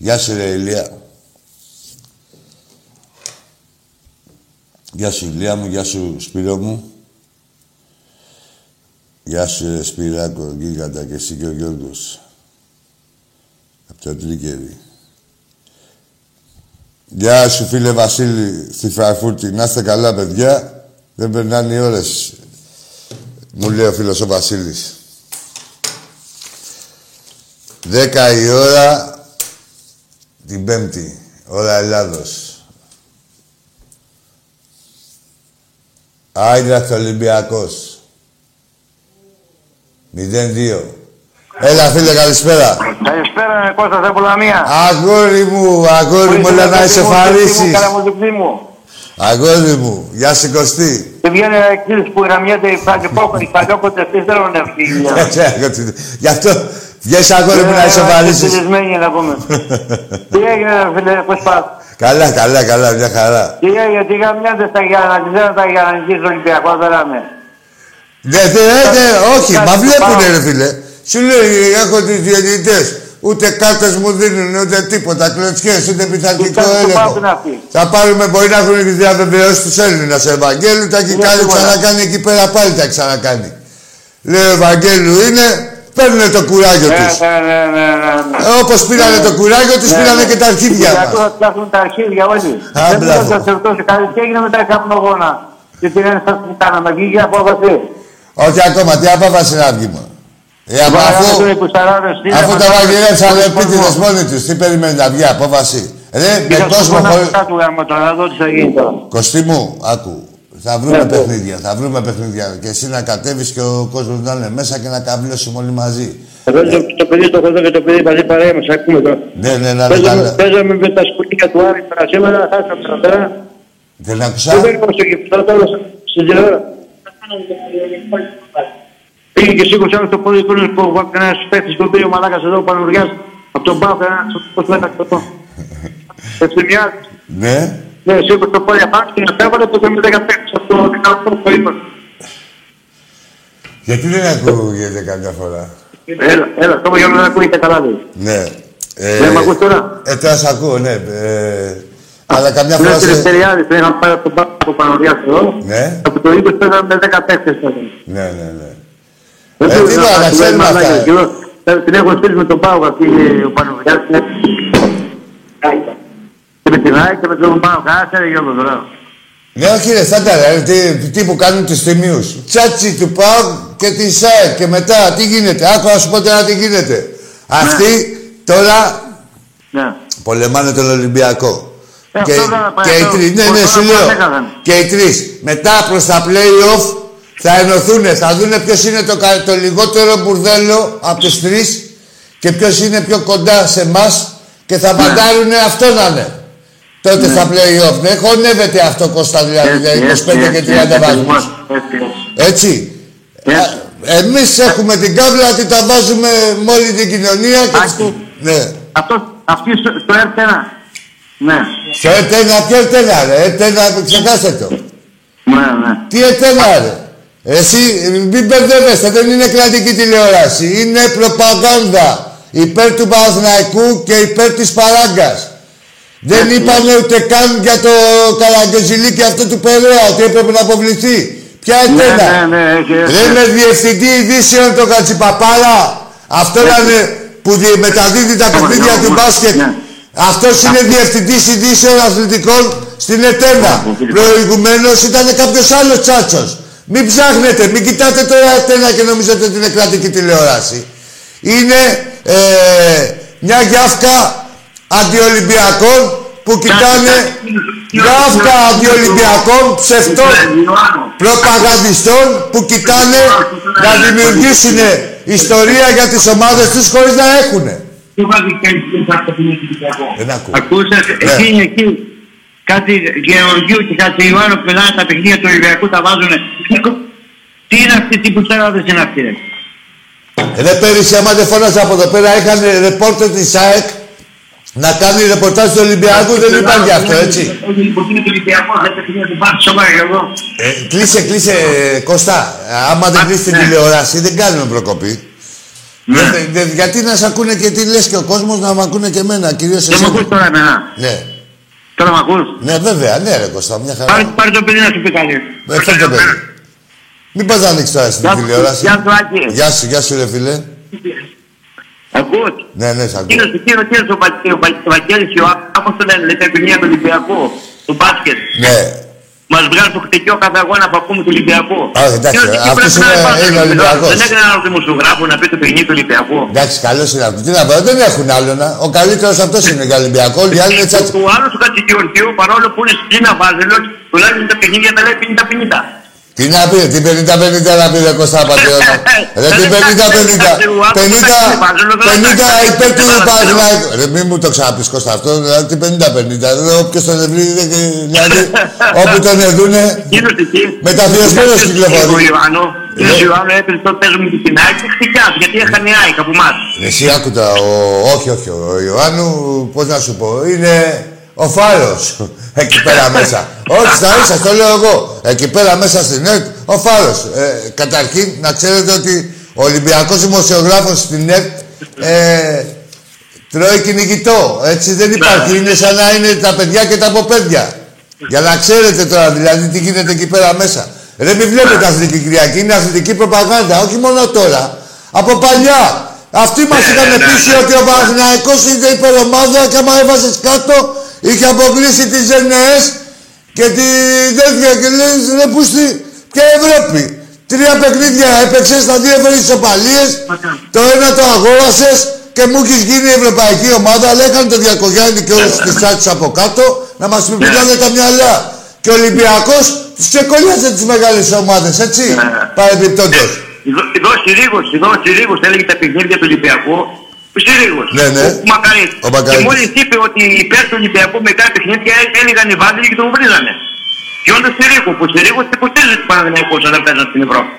Γεια σου, ρε, Ηλία. Γεια σου, Ηλία μου. Γεια σου, Σπύρο μου. Γεια σου, ρε, Σπυράκο, γίγαντα και εσύ και ο Γιώργος. Από το Τρίκερι. Γεια σου, φίλε Βασίλη, στη Φραγκφούρτη. Να είστε καλά, παιδιά. Δεν περνάνε οι ώρες. Μου λέει ο φίλος ο Βασίλης. Δέκα η ώρα την Πέμπτη, ώρα Ελλάδος. Άιντραχτ Ολυμπιακός. 0-2. Έλα φίλε, καλησπέρα. Καλησπέρα, Κώστα από Λαμία. Αγόρι μου, αγόρι μου, έλα να ισοφαρίσεις. Καλά μου δειχνή μου. Αγόρι μου, γεια σου Κωστή. Και βγαίνει εκείνος που γραμμιέται οι παλιοπόκονοι, οι παλιόκοντες, τι θέλουν να φύγει. Γι' αυτό βγες αγόρι μου να ισοφαρίσεις. Συνδεσμένοι να πούμε. Τι έγινε, ρε φίλε, πώς πας; Καλά, καλά, καλά, μια χαρά. Τι έγινε, τι γαμιάτε στα Γιάννα, τι ξέρουν τα Γιάννα, εκεί στο Ολυμπιακό, δεν είναι. Ναι, ναι, ναι, όχι, Κάτι μα που βλέπουνε πάω. ρε φίλε. Σου λέει, έχω τις διαιτητές. Ούτε κάρτες μου δίνουν, ούτε τίποτα. Κλωτσιές, ούτε πειθαρχικό κάτι που έλεγχο. πάθουν αυτοί; Θα πάρουμε, μπορεί να έχουν τις διαβεβαιώσεις τους Έλληνας Ευαγγέλου, τα έχει Είναι κάνει, σίγουρα. ξανακάνει εκεί πέρα, πάλι τα έχει ξανακάνει. Λέει ο Ευαγγέλου είναι, παίρνουν το κουράγιο Ναι, τους. ναι, ναι, ναι, ναι. Ε, Όπως πήρανε το κουράγιο τους, Ναι, πήρανε ναι. και τα αρχίδια Γιατί μας. θα φτιάχνουν τα αρχίδια όλοι. Α, Δεν μπράβο. μπορούσα να σε ρωτήσω κάτι. Τι έγινε με τα καπνογόνα; Τι την έννοια που κάναμε. Βγήκε απόφαση. Όχι ακόμα, τι απόφαση να βγει μόνο. Ε, άμα Βάλαμε αφού, τους εικοσαράδες, τι αφού να τα μας μαγειρέψανε κάνουν, επίτηδες κόσμο. μόνοι τους, τι περιμένει να βγει απόφαση. Ρε, με Πήγα στον κόσμο γόνα χωρίς... κάτω γάμο τώρα, να δω τι θα γίνει τώρα. Κωστή μου, άκου. Θα βρούμε Ναι, ναι. παιχνίδια, θα βρούμε παιχνίδια. Και εσύ να κατέβεις και ο κόσμος να είναι μέσα και να καβλώσουμε όλοι μαζί. Εδώ το, το παιδί το έχω εδώ και το παιδί μαζί παρέα μας, ακούμε τώρα. Ναι, ναι, να είναι Παίζαμε, καλά. παίζαμε με τα σκουτίκια του Άρη τώρα σήμερα, χάσαμε τα πέρα. Δεν άκουσα. Δεν παίρνουμε στο γυφτό τώρα στην τηλεόραση. Πήγε και σήκωσε άλλος το πόδι του που ένας παίχτη που πήρε ο Μαλάκας εδώ ο Πανουργιάς από τον Πάο, ένας πώς το έκανε αυτό. Ευθυμιά, Ναι. Ναι, σήκωσε το πόδι απάνω και να έβαλε το 10 παίχτη από το 18 που είπα. Γιατί δεν ακούγεται καμιά φορά; Έλα, έλα, ακόμα για να ακούγεται καλά λέει. Ναι. Ε, Δεν μ' ακούς τώρα. Ε, τώρα σ' ακούω, ναι. Ε, αλλά καμιά φορά Ναι, σε... Ελευθεριάδης, δεν είχαμε πάρει από τον Πάο από Πανουργιάς εδώ. Ναι, Από το 20 παίζαμε με 10 παίχτες τότε. ναι, ναι, ναι. Δεν Ε, ξέρω, τι να, να να σου ξέρουμε λέει, αυτά. μαλάκα, και εγώ, ε, Την έχω στείλει με τον Πάο αυτή ο Πανουργιάς. Ναι. Και με την ΑΕΚ και με τον Πάο. Κάτσε ρε Γιώργο τώρα. Ναι, όχι ρε, στάντα ρε, τι, τι που κάνουν τους τιμίους. Τσάτσι του ΠΑΟΚ και της ΣΑΕ και μετά τι γίνεται; Άκου να σου πω τώρα τι γίνεται. Αυτοί τώρα Ναι. πολεμάνε τον Ολυμπιακό. Ε, και, αυτό δεν πάει, και οι αυτό. τρεις, ναι, ναι, Πώς σου τώρα λέω. πώς έκαναν. Και οι τρεις. Μετά προς τα play-off θα ενωθούν, θα δουν ποιος είναι το, κα- το λιγότερο μπουρδέλο από τους τρεις και ποιος είναι πιο κοντά σε εμάς και θα μαντάρουν αυτό να είναι. Τότε στα play-off. Ναι, χωνεύεται αυτό Κώστα δηλαδή, 25 και 30 βαθμούς. Έτσι. Εμείς έχουμε την κάβλα ότι τα βάζουμε με όλη την κοινωνία και... Άκη, Ναι. Αυτό, αυτή στο, στο ΕΡΤ1. Ναι. Στο ετένα, ποιο ετένα ρε, ετένα, ξεχάστε το. Ναι, ναι. Τι ετένα ρε; Εσύ μην μπερδεύεστε, δεν είναι κρατική τηλεόραση. Είναι προπαγάνδα υπέρ του Παναθηναϊκού και υπέρ της Παράγκας. Δεν είπανε ούτε καν για το καραγκεζιλίκι αυτό του Περέα ότι έπρεπε να αποβληθεί. Ποια Ναι, ετένα. ναι, ναι, έχει έρθει. Δεν είναι διευθυντή ειδήσεων το Κατσιπαπάρα. Αυτό είναι που δι- μεταδίδει τα παιχνίδια του μπάσκετ. Ναι. Αυτός είναι διευθυντής ειδήσεων αθλητικών στην Ετένα. Προηγουμένως ήταν κάποιος άλλος τσάτσος. Μην ψάχνετε, μην κοιτάτε τώρα Ετένα και νομίζετε ότι είναι κρατική τηλεόραση. Είναι ε, μια γιάφκα αντιολυμπιακών που κοιτάνε γιάφκα αντιολυμπιακών ψευτών προπαγανδιστών που κοιτάνε να δημιουργήσουν ιστορία για τις ομάδες τους χωρίς να έχουνε. Τι βάζει και αυτό Δεν ακούω. Ακούσες, Ναι. εκεί είναι εκεί. Κάτι Γεωργίου και κάτι Ιωάννου που πελάνε τα παιχνίδια του Ολυμπιακού τα βάζουνε. Τι είναι αυτή η που δεν είναι αυτή ρε. Ρε πέρυσι, άμα δεν φώναζα από εδώ πέρα, είχαν ρεπόρτερ της ΑΕΚ να κάνει ρεπορτάζ του Ολυμπιακού, δεν υπάρχει αυτό, έτσι. Όχι, λοιπόν, είναι το Ολυμπιακό, δεν παιχνίδια του πάρει σοβαρά εδώ. Ε, κλείσε, κλείσε, ε, Κώστα. Άμα δεν κλείσεις την ναι. τηλεόραση, δεν κάνουμε προκοπή. Δεν- δεν- γιατί να σε ακούνε και τι λες και ο κόσμος να μ' ακούνε και εμένα, κυρίως Δεν με εσένα. ακούς τώρα εμένα. Ναι. Τώρα με ακούς. Ναι, βέβαια, ναι, ρε Κώστα, μια χαρά. Πάρε, πάρε το παιδί να σου πει κάτι. Ε, φέρ το παιδί. Μην πας να ανοίξεις τώρα στην Γεια σου, τηλεόραση. Γεια σου, Άκη. Γεια σου, γεια σου, ρε φίλε. Ακούς. Ναι, ναι, σ' ακούω. Κύριος, κύριος, κύριος, ο Βα- ο Βα- ο Βαγγέλης, ο Α- όπως το λένε, λέει, τα παιχνίδια του Ολυμπιακού, του μπάσκετ. Ναι. Μας βγάζει το χτυκιό κάθε αγώνα που ακούμε του Ολυμπιακού. Α, εντάξει, Κύριος, εκεί αυτός πρέπει να είναι- υπάρχει είναι ένα Ολυμπιακός. Δεν έκανε άλλο δημοσιογράφο να πει το παιχνίδι του Ολυμπιακού. Εντάξει, καλός είναι αυτός. Τι να πω, δεν έχουν άλλο να. Ο καλύτερος αυτός είναι για Ολυμπιακό. Όλοι οι άλλοι είναι τσάτσι. Ο άλλος του Κατσικιορτίου, παρόλο που είναι στην Βάζελος, τουλάχιστον τα παιχνίδια τα λέει 50-50. Τι να πει, τι 50-50 να πει, ρε Κώστα Πατριώτα. Ρε τι 50-50. 50 υπέρ του Παναθηναϊκού. Ρε μην μου το ξαναπείς Κώστα αυτό, δηλαδή τι 50-50. Δηλαδή όποιος τον βρει, δηλαδή όπου τον εδούνε, Κύριος εκεί. Μεταφιεσμένος κυκλοφορεί. Ο Ιωάννου, Ε. ο Ιωάννου έπαιζε τότε παίζουμε και την ΑΕΚ και χτυκιάς, γιατί έχανε η ΑΕΚ από εμάς. Εσύ άκουτα, ο... όχι, όχι, ο Ιωάννου, πώς να σου πω, είναι ο Φάρος εκεί πέρα μέσα. όχι, στα ίσα, το λέω εγώ. Εκεί πέρα μέσα στην ΕΡΤ, ο Φάρος. Ε, καταρχήν, να ξέρετε ότι ο Ολυμπιακός δημοσιογράφος στην ΕΡΤ ε, τρώει κυνηγητό. Έτσι δεν υπάρχει. Είναι σαν να είναι τα παιδιά και τα αποπέδια. Για να ξέρετε τώρα, δηλαδή, τι γίνεται εκεί πέρα μέσα. Ρε, μην βλέπετε αθλητική Κυριακή, είναι αθλητική προπαγάνδα, όχι μόνο τώρα. Από παλιά. Αυτοί μας είχαν πείσει ότι ο Παναθηναϊκός είναι υπερομάδα και άμα έβαζες κάτω, είχε αποκλείσει τις ΖΕΝΕΕΣ και τη τέτοια και λες ρε πούστη και Ευρώπη. Τρία παιχνίδια έπαιξες, τα δύο έφερες ισοπαλίες, το ένα το αγόρασες και μου έχεις γίνει η ευρωπαϊκή ομάδα, αλλά έκανε το Διακογιάννη και όλους τις τσάτσους από κάτω να μας πιπηλάνε τα μυαλά. Και ο Ολυμπιακός τους ξεκολλιάζει τις μεγάλες ομάδες, έτσι, παρεμπιπτόντως. Εδώ, εδώ Συρίγος, εδώ Συρίγος έλεγε τα παιχνίδια του Ολυμπιακού. Ο Συρίγος. Ναι, ναι. Ο Μακαρίτης. Ο Μακαρίτης. Και μόλις είπε ότι υπέρ του Ολυμπιακού με κάποια παιχνίδια έ- έλεγαν οι Βάζελοι και τον βρίζανε. Και όντως Συρίγο, που ο Συρίγος υποστήριζε τους Παναδημαϊκού όταν παίζαν στην Ευρώπη.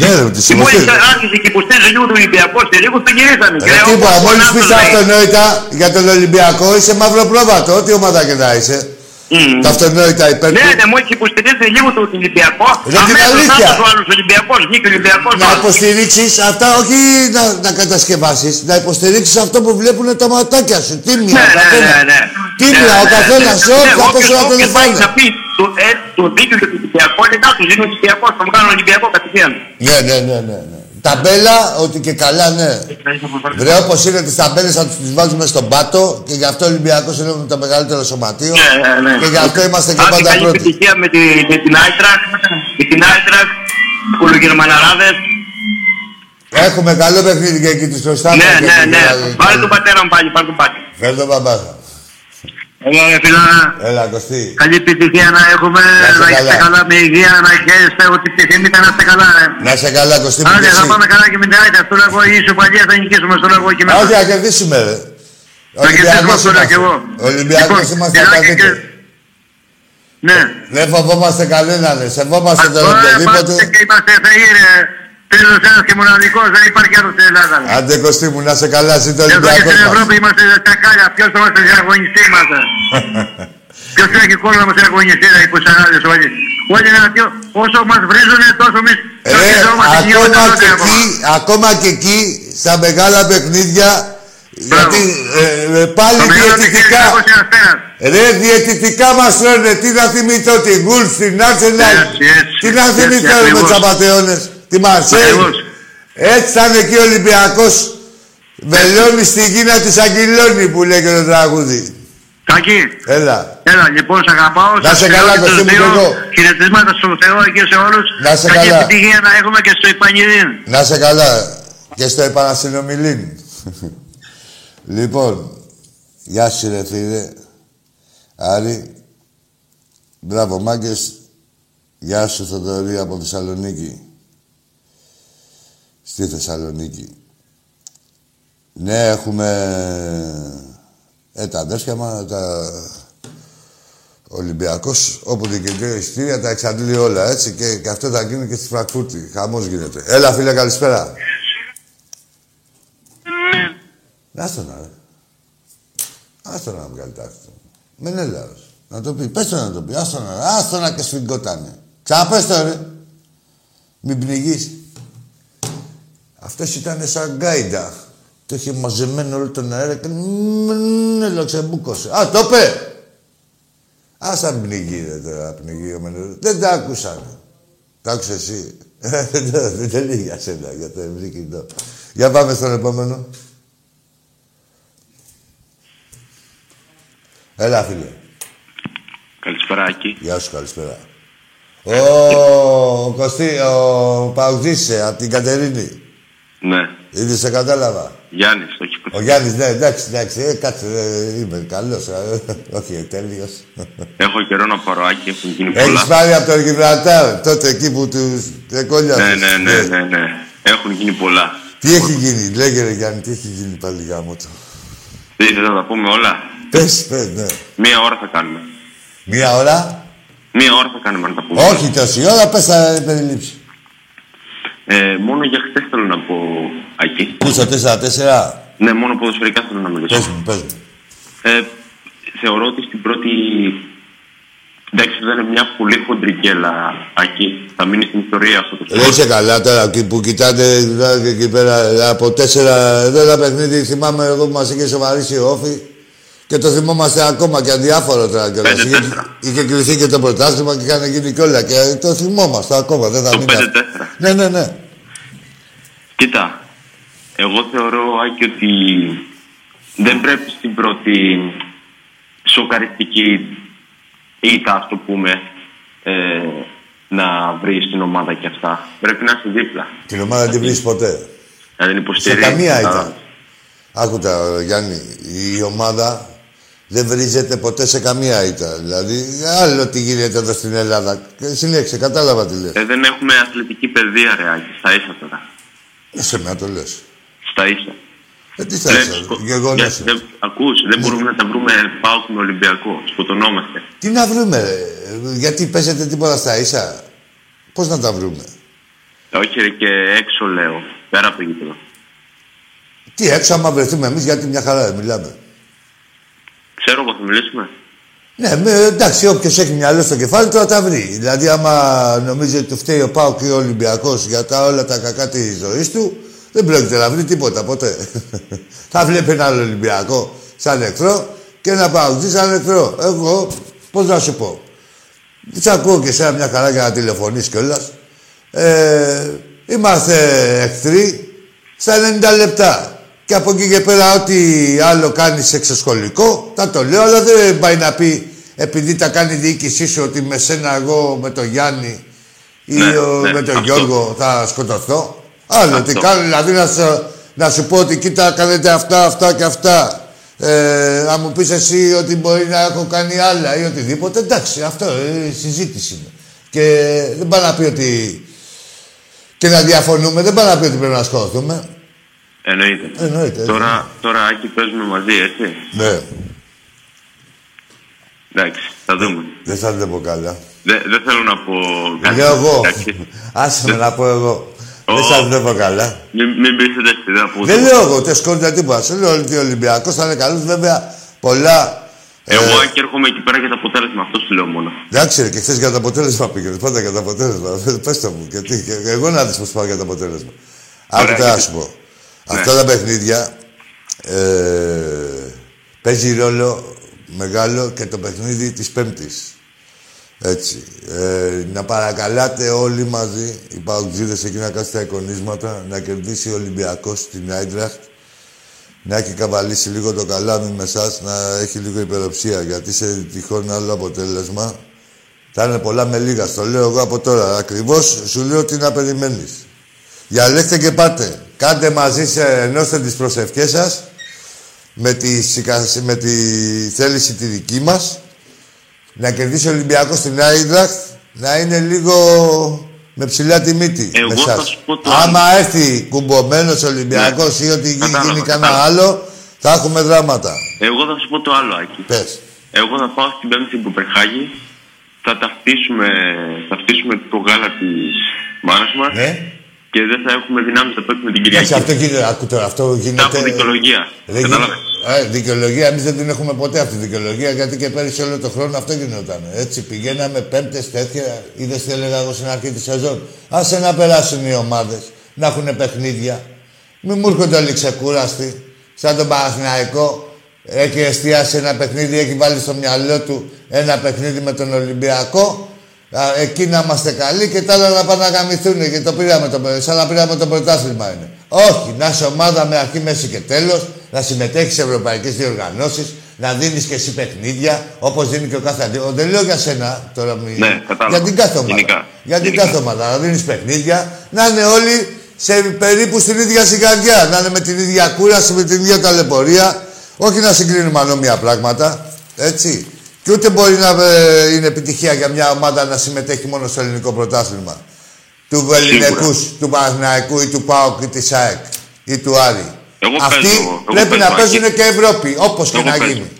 Ναι, ρε, τις Και μόλις υποστήριζε. άρχισε και υποστήριζε λίγο του Ολυμπιακού, Συρίγος τον γυρίσανε. Ρε Και τίποτα, ο- ο μόλις Νάστος πεις τα λέει, αυτονόητα για τον Ολυμπιακό, είσαι μαύρο πρόβατο, ό,τι ομάδα και να είσαι. «Μμμ». Τα αυτονόητα υπέρ Ναι, του. ναι, μόλις υποστηρίζει λίγο τον Ολυμπιακό. Ρε, την αμέσως αλήθεια. άντως ο άλλος Ολυμπιακός, βγήκε ο Ολυμπιακός. Να υποστηρίξεις αυτά, όχι να, να κατασκευάσεις, να υποστηρίξεις αυτό που βλέπουν τα ματάκια σου. Τίμια, Ναι, ο ναι, καθένα. ναι, ναι. Τίμια, Ναι, ο ναι, καθένας, ναι. όχι, Ναι, θα όποιος- πέσω να τον όποιος πάει φάνε. να πει το, ε, το δίκιο για τον Ολυμπιακό, είναι κάτω, είναι ο Ολυμπιακός, θα μου κάνουν Ολυμπιακό κατευθείαν. Ναι, ναι, ναι, ναι. ναι. Ταμπέλα, ότι και καλά, ναι. Βρε, όπως είναι τις ταμπέλες θα τις βάζουμε στον πάτο και γι' αυτό ο Ολυμπιακός είναι το μεγαλύτερο σωματείο Ναι, ναι, ναι. και γι' αυτό είμαστε και Άντε, πάντα καλή πρώτοι. επιτυχία με, τη, με την Άιτρακ, με την Άιτρακ, κουλογερμαναράδες. Έχουμε καλό παιχνίδι και εκεί τους χρωστάμε. Ναι, και- ναι, και- ναι. και- Πάρε τον πατέρα μου πάλι, πάρε τον πάλι. Φέρ' τον μπαμπά. Έλα, ρε φίλα. Έλα, Κωστή. Καλή επιτυχία να έχουμε, Να είστε να είστε καλά. καλά με υγεία, να χαίρεστε ό,τι επιθυμείτε να είστε καλά. ρε. Να είσαι καλά, Κωστή μου και Άντε, θα εσύ. πάμε καλά και με την Άιτρακ. Στο λέγω η ισοπαλία θα νικήσουμε, στο λέγω και μέσα. Όχι, θα κερδίσουμε, ρε. Ολυμπιακός το λέω κι είμαστε. εγώ. Ολυμπιακός Λοιπόν, είμαστε Ηρακλή απαντήτες. και- Ναι. Δεν φοβόμαστε κανέναν, ρε. Σεβόμαστε τον Τώρα είμαστε οποιοδήποτε. και είμαστε θεοί, ρε. Τέλος ένας και μοναδικός, δεν υπάρχει άλλος στην Ελλάδα. ρε. Άντε Κωστή μου, να σε καλά, ζήτω Εδώ και Ολυμπιακός στην μας. Ευρώπη είμαστε στα κάλια. Ποιος θα είμαστε διαγωνιστή είμαστε. Ποιος έχει κόλλο να μας διαγωνιστεί, ρε, οι πουσαράδες όλοι. Όλοι να δυο, όσο μας βρίζουνε, τόσο εμείς Ε, τορκιζόμαστε ακόμα γινόμαστε και ακόμα. εκεί, ακόμα και εκεί, στα μεγάλα παιχνίδια, γιατί ε, ε, πάλι Το μεγάλο διαιτητικά, τυχαίο είναι αστέρας. ρε διαιτητικά μας λένε, τι να θυμηθώ, την Γουλφ, την Άρσεναλ, Έτσι, έτσι, τι να έτσι, θυμηθώ ρε, με ακριβώς. τους απατεώνες, τη Μαρσέη. Ακριβώς. Έτσι θα είναι εκεί ο Ολυμπιακός, βελώνει στη γύνα της Αγγυλώνη που λέει και το τραγούδι. Τάκη, Έλα. έλα, λοιπόν, σ' αγαπάω. Να σας σε φιλώ καλά, και τους Κωστή μου, δύο. και εγώ. Χαιρετίσματα στον Θεό και σε όλους. Να σε Καλή καλά. επιτυχία να έχουμε και στο Ιπανιδίν. Να σε καλά και στο επανασυνομιλήν. λοιπόν, γεια σου ρε φίλε. Άρη. Μπράβο μάγκες. Γεια σου Θοδωρή από Θεσσαλονίκη. Στη Θεσσαλονίκη. Ναι, έχουμε... Ε, τα αδέρφια μας, τα... Ολυμπιακός, όπου δικαιωτήρια εισιτήρια τα εξαντλεί όλα, έτσι. Και, και αυτό θα γίνει και στη Φραγκφούρτη. Χαμός γίνεται. Έλα, φίλε, καλησπέρα. Να στο να, ρε. Άστο να βγάλει τα άκρη του. Μην είναι λαός. Να το πει. Πες το να το πει. Άστο να, άστο να και σφιγγότανε. Ξαναπες το, ρε. Μην πνιγείς. Αυτός ήταν σαν γκάιντα. Το είχε μαζεμένο όλο τον αέρα και μ, ξεμπούκωσε. Α, το είπε. Ας τα πνιγεί, ρε, τώρα, πνιγεί ο Μενέλος. Δεν τα άκουσαν. Τα άκουσες εσύ. Δεν το- Δεν το λέει για σένα, για το ευρύ κοινό. Για πάμε στον επόμενο. Έλα, φίλε. Καλησπέρα, Άκη. Γεια σου, καλησπέρα. Ο, ο Κωστή, ο Παουτζής, ε, από την Κατερίνη. Ναι. Ήδη σε κατάλαβα. Γιάννης, όχι Ο Γιάννης, ναι, εντάξει, εντάξει, ε, κάτσε, ε, είμαι καλός, ε, όχι, ε, τέλειος. Έχω καιρό να πάρω, Άκη, έχουν γίνει πολλά. Έχεις πάρει από το Γιβραλτάρ, τότε εκεί που τους εκόλιασες. Ναι, ναι, ναι, ναι, ναι. Έχουν γίνει πολλά. Τι έχει γίνει, λέγε ρε Γιάννη, τι έχει γίνει πάλι γάμο του. Τι θες να τα πούμε όλα. Πες, πες, ναι. Μία ώρα θα κάνουμε. Μία ώρα; Μία ώρα θα κάνουμε να τα πούμε. Όχι τόση ώρα, πες θα περιλήψει. Ε, μόνο για χτες θέλω να πω, Άκη. Πού στο 4-4. Ναι, μόνο ποδοσφαιρικά θέλω να μιλήσω. Πες μου, πες μου. Ε, θεωρώ ότι στην πρώτη... Εντάξει, δεν είναι μια πολύ χοντρικέλα, Άκη. Θα μείνει στην ιστορία αυτό το Δεν σπορ. είσαι καλά τώρα εκεί που κοιτάτε δηλαδή, εκεί πέρα από τέσσερα εδώ ένα παιχνίδι θυμάμαι εγώ που μας είχε σοβαρήσει ο Όφη και το θυμόμαστε ακόμα και αδιάφορο τώρα κιόλας. Πέντε, Είχε, τέσσερα. είχε κληθεί και το πρωτάθλημα και είχαν γίνει κιόλα και το θυμόμαστε ακόμα. Δεν θα Το μείνει αυτό. 5-4. Ναι, ναι, ναι. Κοίτα, εγώ θεωρώ, Άκη, ότι δεν πρέπει στην πρώτη σοκαριστική ήττα, ας το πούμε, ε, να βρεις την ομάδα και αυτά. Πρέπει να είσαι δίπλα. Την ομάδα δεν την βρεις ποτέ; Να την Σε υποστηρίζεις. καμία να- ήταν. Άκουτα, Γιάννη, η ομάδα δεν βρίζεται ποτέ σε καμία ήττα. Δηλαδή, άλλο τι γίνεται εδώ στην Ελλάδα. Και Συνέχισε, κατάλαβα τι λες. Ε, δεν έχουμε αθλητική παιδεία, ρε Άκη, στα ίσα τώρα. Είσαι με να το λες. Στα ίσα. Ε, τι θα Λες, είσαι, σκο- γεγονός για- είναι. δεν- Ακούς, δεν μπορούμε να τα βρούμε πάω στον Ολυμπιακό. Σκοτωνόμαστε. Τι να βρούμε, ρε; γιατί παίζετε τίποτα στα ίσα; Πώς να τα βρούμε; Όχι, ρε, και έξω λέω. Πέρα από το γήπεδο. Τι έξω άμα βρεθούμε εμείς, γιατί μια χαρά δεν μιλάμε. Ξέρω εγώ, θα μιλήσουμε. Ναι, με, εντάξει, όποιος έχει μυαλό στο κεφάλι του θα τα βρει. Δηλαδή, άμα νομίζει ότι του φταίει ο Πάο και ο Ολυμπιακός για τα όλα τα κακά της ζωής του, δεν πρόκειται να βρει τίποτα ποτέ. θα βλέπει ένα άλλο Ολυμπιακό σαν εχθρό και ένα Πάο σαν εχθρό. Εγώ, πώς να σου πω. Τι ακούω και εσένα μια χαρά για να τηλεφωνήσει κιόλας. Ε, είμαστε εχθροί στα 90 λεπτά. Και από εκεί και πέρα, ό,τι άλλο κάνεις σε εξωσχολικό, θα το λέω, αλλά δεν πάει να πει επειδή τα κάνει η διοίκησή σου ότι με σένα εγώ με τον Γιάννη ή Ναι, ο- ναι, με τον αυτό. Γιώργο θα σκοτωθώ. Άλλο τι Αυτό. κάνω, δηλαδή να σου, να σου πω ότι κοίτα κάνετε αυτά, αυτά και αυτά. Ε, να μου πεις εσύ ότι μπορεί να έχω κάνει άλλα ή οτιδήποτε. Εντάξει, αυτό ε, συζήτηση είναι. Και δεν πάει να πει ότι... Και να διαφωνούμε, δεν πάει να πει ότι πρέπει να σκοτωθούμε. Εννοείται. Εννοείται. Τώρα, τώρα Άκη παίζουμε μαζί, έτσι; Ναι, Εντάξει, θα δούμε. δεν θα την πω καλά. Δεν δεν θέλω να πω κάτι. Λέω εγώ. Εντάξει. Άσε με να πω εγώ. Δεν Ω. θα την πω καλά. Μην, μην πείσετε στη δεν πω. Δεν λέω εγώ ούτε σκόρτα τίποτα. Σου λέω ότι ο Ολυμπιακός θα είναι καλός. Βέβαια, πολλά. ε, Εγώ Άκη έρχομαι εκεί πέρα για το αποτέλεσμα. Αυτό σου λέω μόνο. Εντάξει, ρε, και χθες για το αποτέλεσμα πήγαινε. Πάντα για το αποτέλεσμα. Πες το μου. Και τι, και εγώ να δεις πώς πάω για το αποτέλεσμα. Άκου Ωραία, τώρα να και- σου πω. Ναι. Αυτά τα παιχνίδια ε, παίζει ρόλο μεγάλο και το παιχνίδι της Πέμπτης. Έτσι. Ε, να παρακαλάτε όλοι μαζί, οι παουτζίδες εκεί να κάνουν τα εικονίσματα, να κερδίσει ο Ολυμπιακός την Άιντραχτ, να έχει καβαλήσει λίγο το καλάμι με εσάς, να έχει λίγο υπεροψία, γιατί σε τυχόν άλλο αποτέλεσμα θα είναι πολλά με λίγα. Στο λέω εγώ από τώρα. Ακριβώς σου λέω τι να περιμένεις. Διαλέξτε και πάτε. Κάντε μαζί, σε, ενώστε τις προσευχές σας με τη, σικα- με τη θέληση τη δική μας να κερδίσει ο Ολυμπιακός στην Άιντραχτ να είναι λίγο με ψηλά τη μύτη Εγώ με θα εσάς. σου πω το Άμα έρθει κουμπωμένος Ολυμπιακός ή ότι γι- Κατάλαβα, γίνει κανένα κατάλαβα. άλλο θα έχουμε δράματα. Εγώ θα σου πω το άλλο, Άκη. Πες. Εγώ θα πάω στην Πέμπτη στην Κοπερχάγη. Θα ταυτίσουμε, ταυτίσουμε το γάλα της μάνας μας Ναι. Και δεν θα έχουμε δυνάμεις να παίξουμε την Εντάξει, Κυριακή. αυτό γίνεται, άκου τώρα, αυτό Θα γίνεται... έχω δικαιολογία. Δεν Κατάλαβε. γίνεται- Ε, δικαιολογία, εμείς δεν την έχουμε ποτέ αυτή τη δικαιολογία γιατί και πέρυσι όλο τον χρόνο αυτό γινόταν. Έτσι πηγαίναμε πέμπτες τέτοια. Είδες τι έλεγα εγώ στην αρχή της σεζόν. Άσε να περάσουν οι ομάδες, να έχουν παιχνίδια. Μην μου έρχονται όλοι ξεκούραστοι. Σαν τον Παναθηναϊκό έχει εστιάσει ένα παιχνίδι, έχει βάλει στο μυαλό του ένα παιχνίδι με τον Ολυμπιακό. Α, εκεί να είμαστε καλοί και τα άλλα να πάνε να γαμηθούν και το πήραμε το, σαν να πήραμε το πρωτάθλημα είναι. Όχι, να είσαι ομάδα με αρχή, μέση και τέλος, να συμμετέχεις σε ευρωπαϊκές διοργανώσεις, να δίνεις και εσύ παιχνίδια, όπως δίνει και ο κάθε αντί. Δεν λέω για σένα τώρα, μη... Ναι, κατάλαβα. για την κάθε ομάδα. Γενικά. Για την Γενικά. κάθε ομάδα, να δίνεις παιχνίδια, να είναι όλοι σε περίπου στην ίδια συγκαρδιά, να είναι με την ίδια κούραση, με την ίδια ταλαιπωρία, όχι να συγκρίνουμε ανώμια πράγματα, έτσι. Και ούτε μπορεί να ε, είναι επιτυχία για μια ομάδα να συμμετέχει μόνο στο ελληνικό πρωτάθλημα. Του Ελληνικούς, του Παναθηναϊκού ή του ΠΑΟΚ ή της ΑΕΚ ή του Άρη. Εγώ Αυτοί παίζω, εγώ πρέπει παίζω, να Άκη. παίζουν και Ευρώπη, όπως και Εγώ να παίζω. γίνει.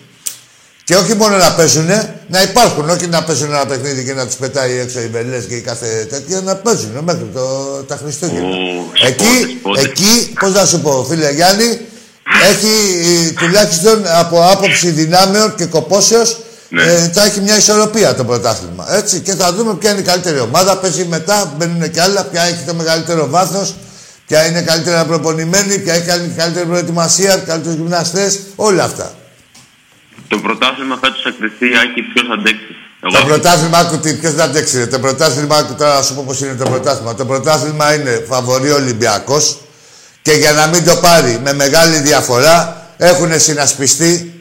Και όχι μόνο να παίζουν, να υπάρχουν. Όχι να παίζουν ένα παιχνίδι και να τους πετάει έξω οι βελέ και η κάθε τέτοια. Να παίζουν μέχρι το, τα Χριστούγεννα. Ω, εκεί, σπότες, σπότες. εκεί, πώς να σου πω, φίλε Γιάννη, έχει ε, τουλάχιστον από άποψη δυνάμεων και κοπόσεως Ναι. ε, θα έχει μια ισορροπία το πρωτάθλημα. Έτσι, και θα δούμε ποια είναι η καλύτερη ομάδα. Παίζει μετά, μπαίνουν και άλλα, ποια έχει το μεγαλύτερο βάθος, ποια είναι καλύτερα προπονημένη, ποια έχει καλ- καλύτερη προετοιμασία, καλύτερους γυμναστές, όλα αυτά. Το πρωτάθλημα φέτος θα κρυφτεί, Άκη, ποιος θα αντέξει. Το Εγώ πρωτάθλημα, άκου τι, ποιος θα αντέξει. ρε. Το πρωτάθλημα, άκου τώρα να σου πω πώς είναι το πρωτάθλημα. Το πρωτάθλημα είναι φαβορή Ολυμπιακός και για να μην το πάρει με μεγάλη διαφορά έχουν συνασπιστεί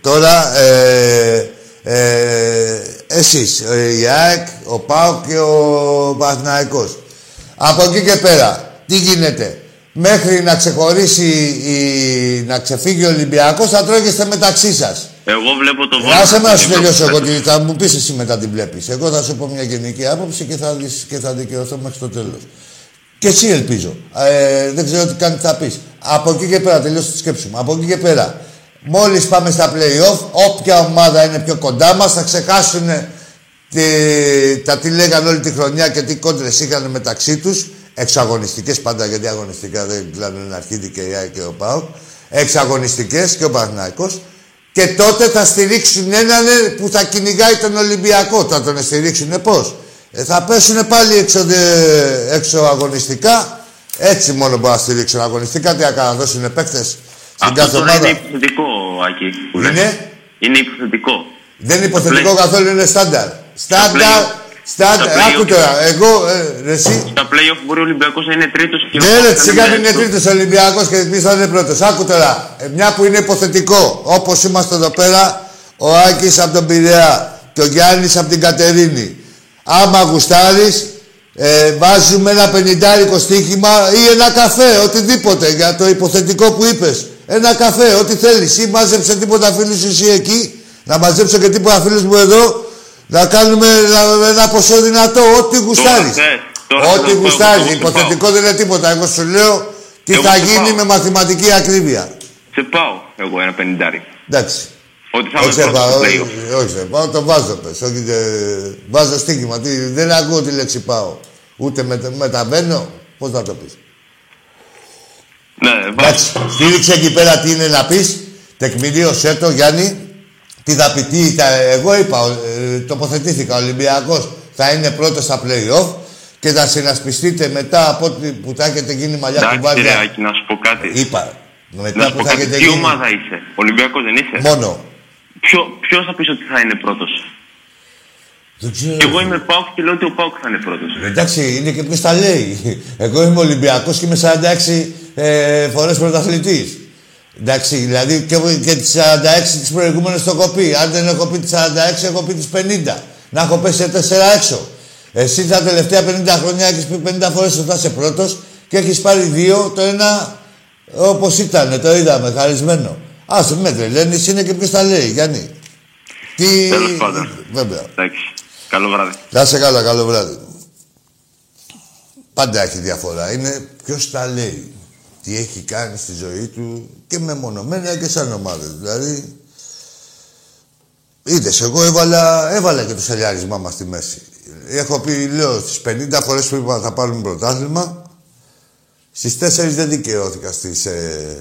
τώρα ε, ε, εσείς, ε, η ΑΕΚ, ο ΠΑΟΚ και ο Παναθηναϊκός. Από εκεί και πέρα, τι γίνεται; Μέχρι να ξεχωρίσει, η, να ξεφύγει ο Ολυμπιακός θα τρώγεστε μεταξύ σας. Εγώ βλέπω το Άσε με να σου Βόλο. τελειώσω εγώ, τι θα μου πεις εσύ μετά την βλέπεις. Εγώ θα σου πω μια γενική άποψη και θα, δεις, και θα δικαιωθώ μέχρι το τέλος. Και εσύ ελπίζω. Ε, δεν ξέρω τι κάνει θα πεις. Από εκεί και πέρα, τελειώσω τη σκέψη μου. Από εκεί και πέρα, μόλις πάμε στα play-off, όποια ομάδα είναι πιο κοντά μας θα ξεχάσουν τι- τα τι λέγανε όλη τη χρονιά και τι κόντρες είχαν μεταξύ τους. Εξαγωνιστικές πάντα, γιατί αγωνιστικά δεν κλάνουν αρχίδι και η ΑΕΚ και ο ΠΑΟΚ. Εξαγωνιστικές και ο Παναθηναϊκός. Και τότε θα στηρίξουν έναν που θα κυνηγάει τον Ολυμπιακό. Θα τον στηρίξουν πώς; Ε, θα πέσουν πάλι έξω, δε- έξω αγωνιστικά. Έτσι μόνο μπορούν να στηρίξουν αγωνιστικά. Τι να κάνουν, να δώσουν παίκτες στην Αυτό κάθε τώρα είναι ομάδα. Υποθετικό, Άκη. που λες. Είναι; Είναι υποθετικό. Δεν είναι υποθετικό play- καθόλου, είναι στάνταρ. Στάνταρ, play- στάνταρ. στα play- Άκου τώρα, εγώ, ε, ρε, εσύ. Στα play-off μπορεί ο Ολυμπιακός να είναι τρίτος και Ναι, ο ρε, Πάοκ σιγά να μην είναι έξω. τρίτος Ολυμπιακός και εμείς θα είναι πρώτος. Άκου τώρα, ε, μια που είναι υποθετικό, όπως είμαστε εδώ πέρα, ο Άκης από τον Πειραιά και ο Γιάννης από την Κατερίνη. Άμα γουστάρεις, ε, βάζουμε ένα πενιντάρικο στοίχημα ή ένα καφέ, οτιδήποτε για το υποθετικό που είπες. Ένα καφέ, ό,τι θέλεις. Ή μάζεψε τίποτα φίλου σου εσύ εκεί, να μαζέψω και τίποτα φίλου μου εδώ, να κάνουμε ένα- ένα ποσό δυνατό, ό,τι γουστάρεις. θες, τώρα θες Ό,τι να πω γουστάρεις. εγώ το Υποθετικό δεν είναι τίποτα. Εγώ σου λέω Τι Εγώ θα σε γίνει πάω. με μαθηματική ακρίβεια. Σε πάω εγώ ένα πενιντάρι. Εντάξει. Ότι θα Όχι είμαι σε πρώτος πάω, στο όχι, play-off. όχι σε πάω, το βάζω πες. Όχι, τε- βάζω στοίχημα. Τι, δεν ακούω τη λέξη πάω. Ούτε με, μεταβαίνω. Πώς να το πεις. Ναι, βάζω. Εντάξει, στήριξε εκεί πέρα τι είναι να πεις. Τεκμηρίωσέ το, Γιάννη. Τι θα πει, τι θα... Εγώ είπα, ε, τοποθετήθηκα, ο Ολυμπιακός θα είναι πρώτος στα play-off και θα συνασπιστείτε μετά από ό,τι που θα έχετε γίνει μαλλιά Εντάξει, ρε κουβάρια. Άκη, να σου πω κάτι. Είπα, Να μετά σου που πω θα κάτι. έχετε Τι γίνει... ομάδα είσαι. Ολυμπιακός δεν είσαι; Μόνο. Ποιο, ποιος θα πεις ότι θα είναι πρώτος; Δεν ξέρω. Και εγώ είμαι Πάοκ και λέω ότι ο Πάοκ θα είναι πρώτος. Εντάξει, είναι και ποιος τα λέει. Εγώ είμαι Ολυμπιακός και είμαι 46 ε, φορές πρωταθλητής. Εντάξει, δηλαδή και, και τις 46 τις προηγούμενες το έχω πει. Αν δεν έχω πει τις 46, έχω πει τις 50. Να έχω πέσει σε τέσσερα έξω. Εσύ τα τελευταία 50 χρόνια έχεις πει 50 φορές ότι θα είσαι πρώτος και έχεις πάρει δύο, το ένα όπως ήταν, το είδαμε, χαρισμένο. Άσε με τρελαίνεις, είναι και ποιος τα λέει, Γιάννη. Τι... Τέλος πάντων. Βέβαια. Εντάξει. Καλό βράδυ. Να είσαι καλά, καλό βράδυ. Πάντα έχει διαφορά. Είναι ποιος τα λέει. Τι έχει κάνει στη ζωή του και μεμονωμένα και σαν ομάδα. Δηλαδή, είδες, εγώ έβαλα, έβαλα και το σελιάρισμά μας στη μέση. Έχω πει, λέω, στις 50 φορές που είπα θα πάρουμε πρωτάθλημα, στις 4 δεν δικαιώθηκα στις ε,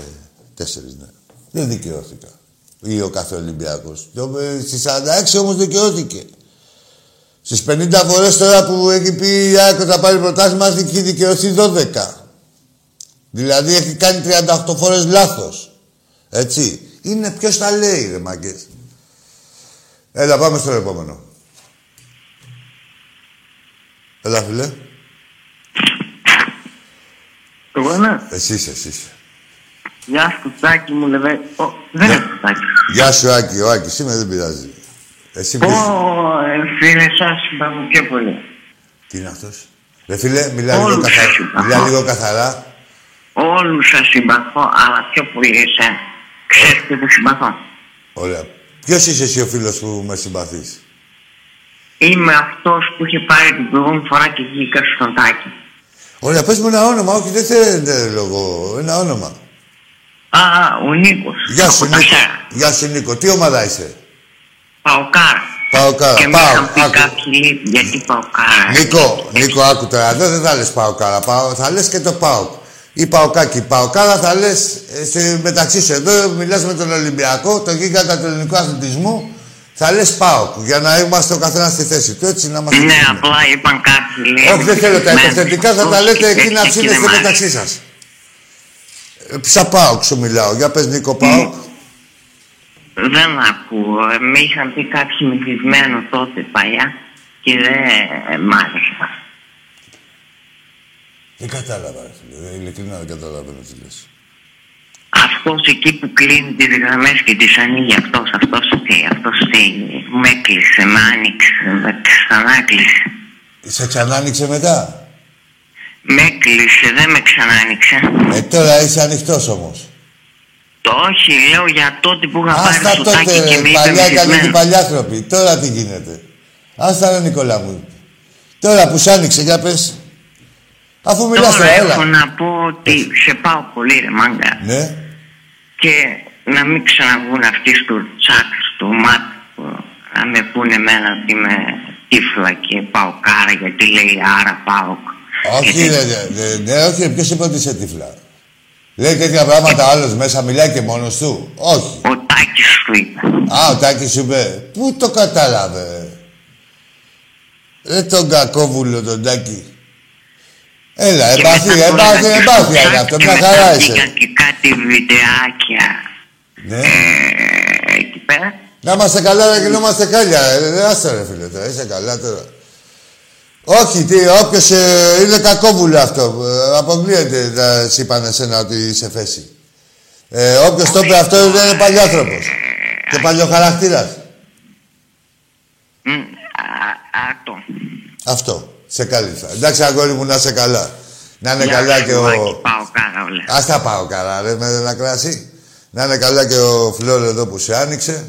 4, ναι. Δεν δικαιώθηκα. Ή ο κάθε Ολυμπιακός. Το, ε, Στις 46 όμως δικαιώθηκε. Στις 50 φορές τώρα που έχει πει η ΑΕΚ ότι θα πάρει πρωτάθλημα έχει δικαιωθεί 12. Δηλαδή έχει κάνει 38 φορές λάθος. Έτσι. Είναι ποιος τα λέει ρε μάγκες. Έλα πάμε στο επόμενο. Έλα φίλε. Εγώ είμαι. Εσύ είσαι, εσύ είσαι. Γεια σου, Τάκη μου, λεβέ. Ω, δεν Ναι. είναι Τάκη. Γεια σου Άκη, ο Άκης είμαι, δεν πειράζει. Εσύ Πω, ποιος... ε, φίλε, σας συμπαθώ πιο πολύ. Τι είναι αυτός; Ρε φίλε, μιλά λίγο, Όλους καθα... συμπαθώ. μιλά λίγο καθαρά. Όλους σας συμπαθώ, αλλά πιο πολύ εσένα. Ξέρεις και που συμπαθώ. Ωραία. Ποιος είσαι εσύ ο φίλος που με συμπαθείς; Είμαι αυτός που είχε πάρει την προηγούμενη φορά και βγήκα στον Τάκη. Ωραία, πες μου ένα όνομα, όχι δεν θέλετε λόγο, ένα όνομα. Α, ο Νίκος. Γεια σου από τα Νίκο. Σέρα. Γεια σου Νίκο. Τι ομάδα είσαι; Παοκάρα. Πάω κάρα. Και με Πάω. είχαν πεις Άκου. κάποιοι λείπει γιατί Παοκάρα. Νίκο, Νίκο, άκου τώρα. Εδώ δεν θα λες πάω κάρα. Πάω, θα λες και το πάω. Ή πάω κάκι. Πάω κάρα θα λες ε, σε, μεταξύ σου. Εδώ μιλάς με τον Ολυμπιακό, τον γίγαντα του ελληνικού αθλητισμού. Θα λες πάω για να είμαστε ο καθένας στη θέση του. Έτσι να είμαστε. Ναι, σύμμετροι. απλά είπαν κάποιοι λέει. Όχι, δεν θέλω τα «Μένεις υποθετικά, θα αυτός τα λέτε και εκεί να τέτοια και δεν ψήνεστε μ' άρεσε». μεταξύ σας. Ε, Σαν πάω, σου μιλάω. Για πες Νίκο, πάω. Δεν ακούω. Ε, Με είχαν πει κάποιοι μεθυσμένο τότε παλιά και δεν μ' άρεσε. Δεν κατάλαβα, ρε φίλε. Ε, Ειλικρινά δεν καταλαβαίνω τι λες. Αυτός εκεί που κλείνει τις γραμμές και τις ανοίγει αυτός, αυτός τι, αυτός τι, με έκλεισε, με άνοιξε, με ξανά κλείσε. Σε ξανά άνοιξε μετά; Με έκλεισε, δεν με ξανά άνοιξε. Ε, τώρα είσαι ανοιχτός όμως. Το όχι, λέω για τότε που είχα πάρει Άστα στο τάκι τότε, και ρε, με είπε παλιά καλοί και μεθυσμένο. παλιάθρωποι. Τώρα τι γίνεται; Άστα ρε Νικόλα μου. Τώρα που σ' άνοιξε, για πες. Αφού μιλάς Τώρα τώρα, έχω έλα. να πω ότι σε πάω πολύ ρε μάγκα Ναι. και να μην ξαναβγούν αυτοί στο τσάτ, στο μάτ που να με πούνε εμένα ότι είμαι τύφλα και πάω κάρα γιατί λέει άρα πάω. Όχι, ρε, ρε, ρε, ναι, όχι, ποιος είπε ότι είσαι τύφλα; Λέει τέτοια πράγματα άλλος μέσα, μιλάει και μόνος του; Όχι. Ο Τάκης σου είπε. Α, ο Τάκης σου είπε. Πού το κατάλαβε. Ρε τον κακόβουλο τον Τάκη; Έλα, Και εμπάθη, μετά το εμπάθη, είδα και εμπάθη στο είναι chat αυτό. και Μια μετά χαρά μπήκα είσαι. και κάτι βιντεάκια Ναι. ε, εκεί πέρα. Να είμαστε καλά, να γινόμαστε χάλια. Ε, άστα ρε φίλε τώρα, είσαι καλά τώρα. Όχι, τι, όποιος ε, είναι κακόβουλο αυτό. Ε, αποκλείεται να σ' είπαν εσένα ότι είσαι φέση. Ε, όποιος το είπε αυτό δεν είναι παλιάνθρωπος. Και παλιοχαρακτήρας. Μ, α- Αυτό. Αυτό. Σε κάλυψα. Εντάξει, αγόρι μου, να είσαι καλά. Να είναι Γεια καλά σου, και ο... Άκη, Πάω κάρα όλα. Ας τα πάω καλά, ρε, με ένα κράσι. Να είναι καλά και ο Φλόρ εδώ που σε άνοιξε.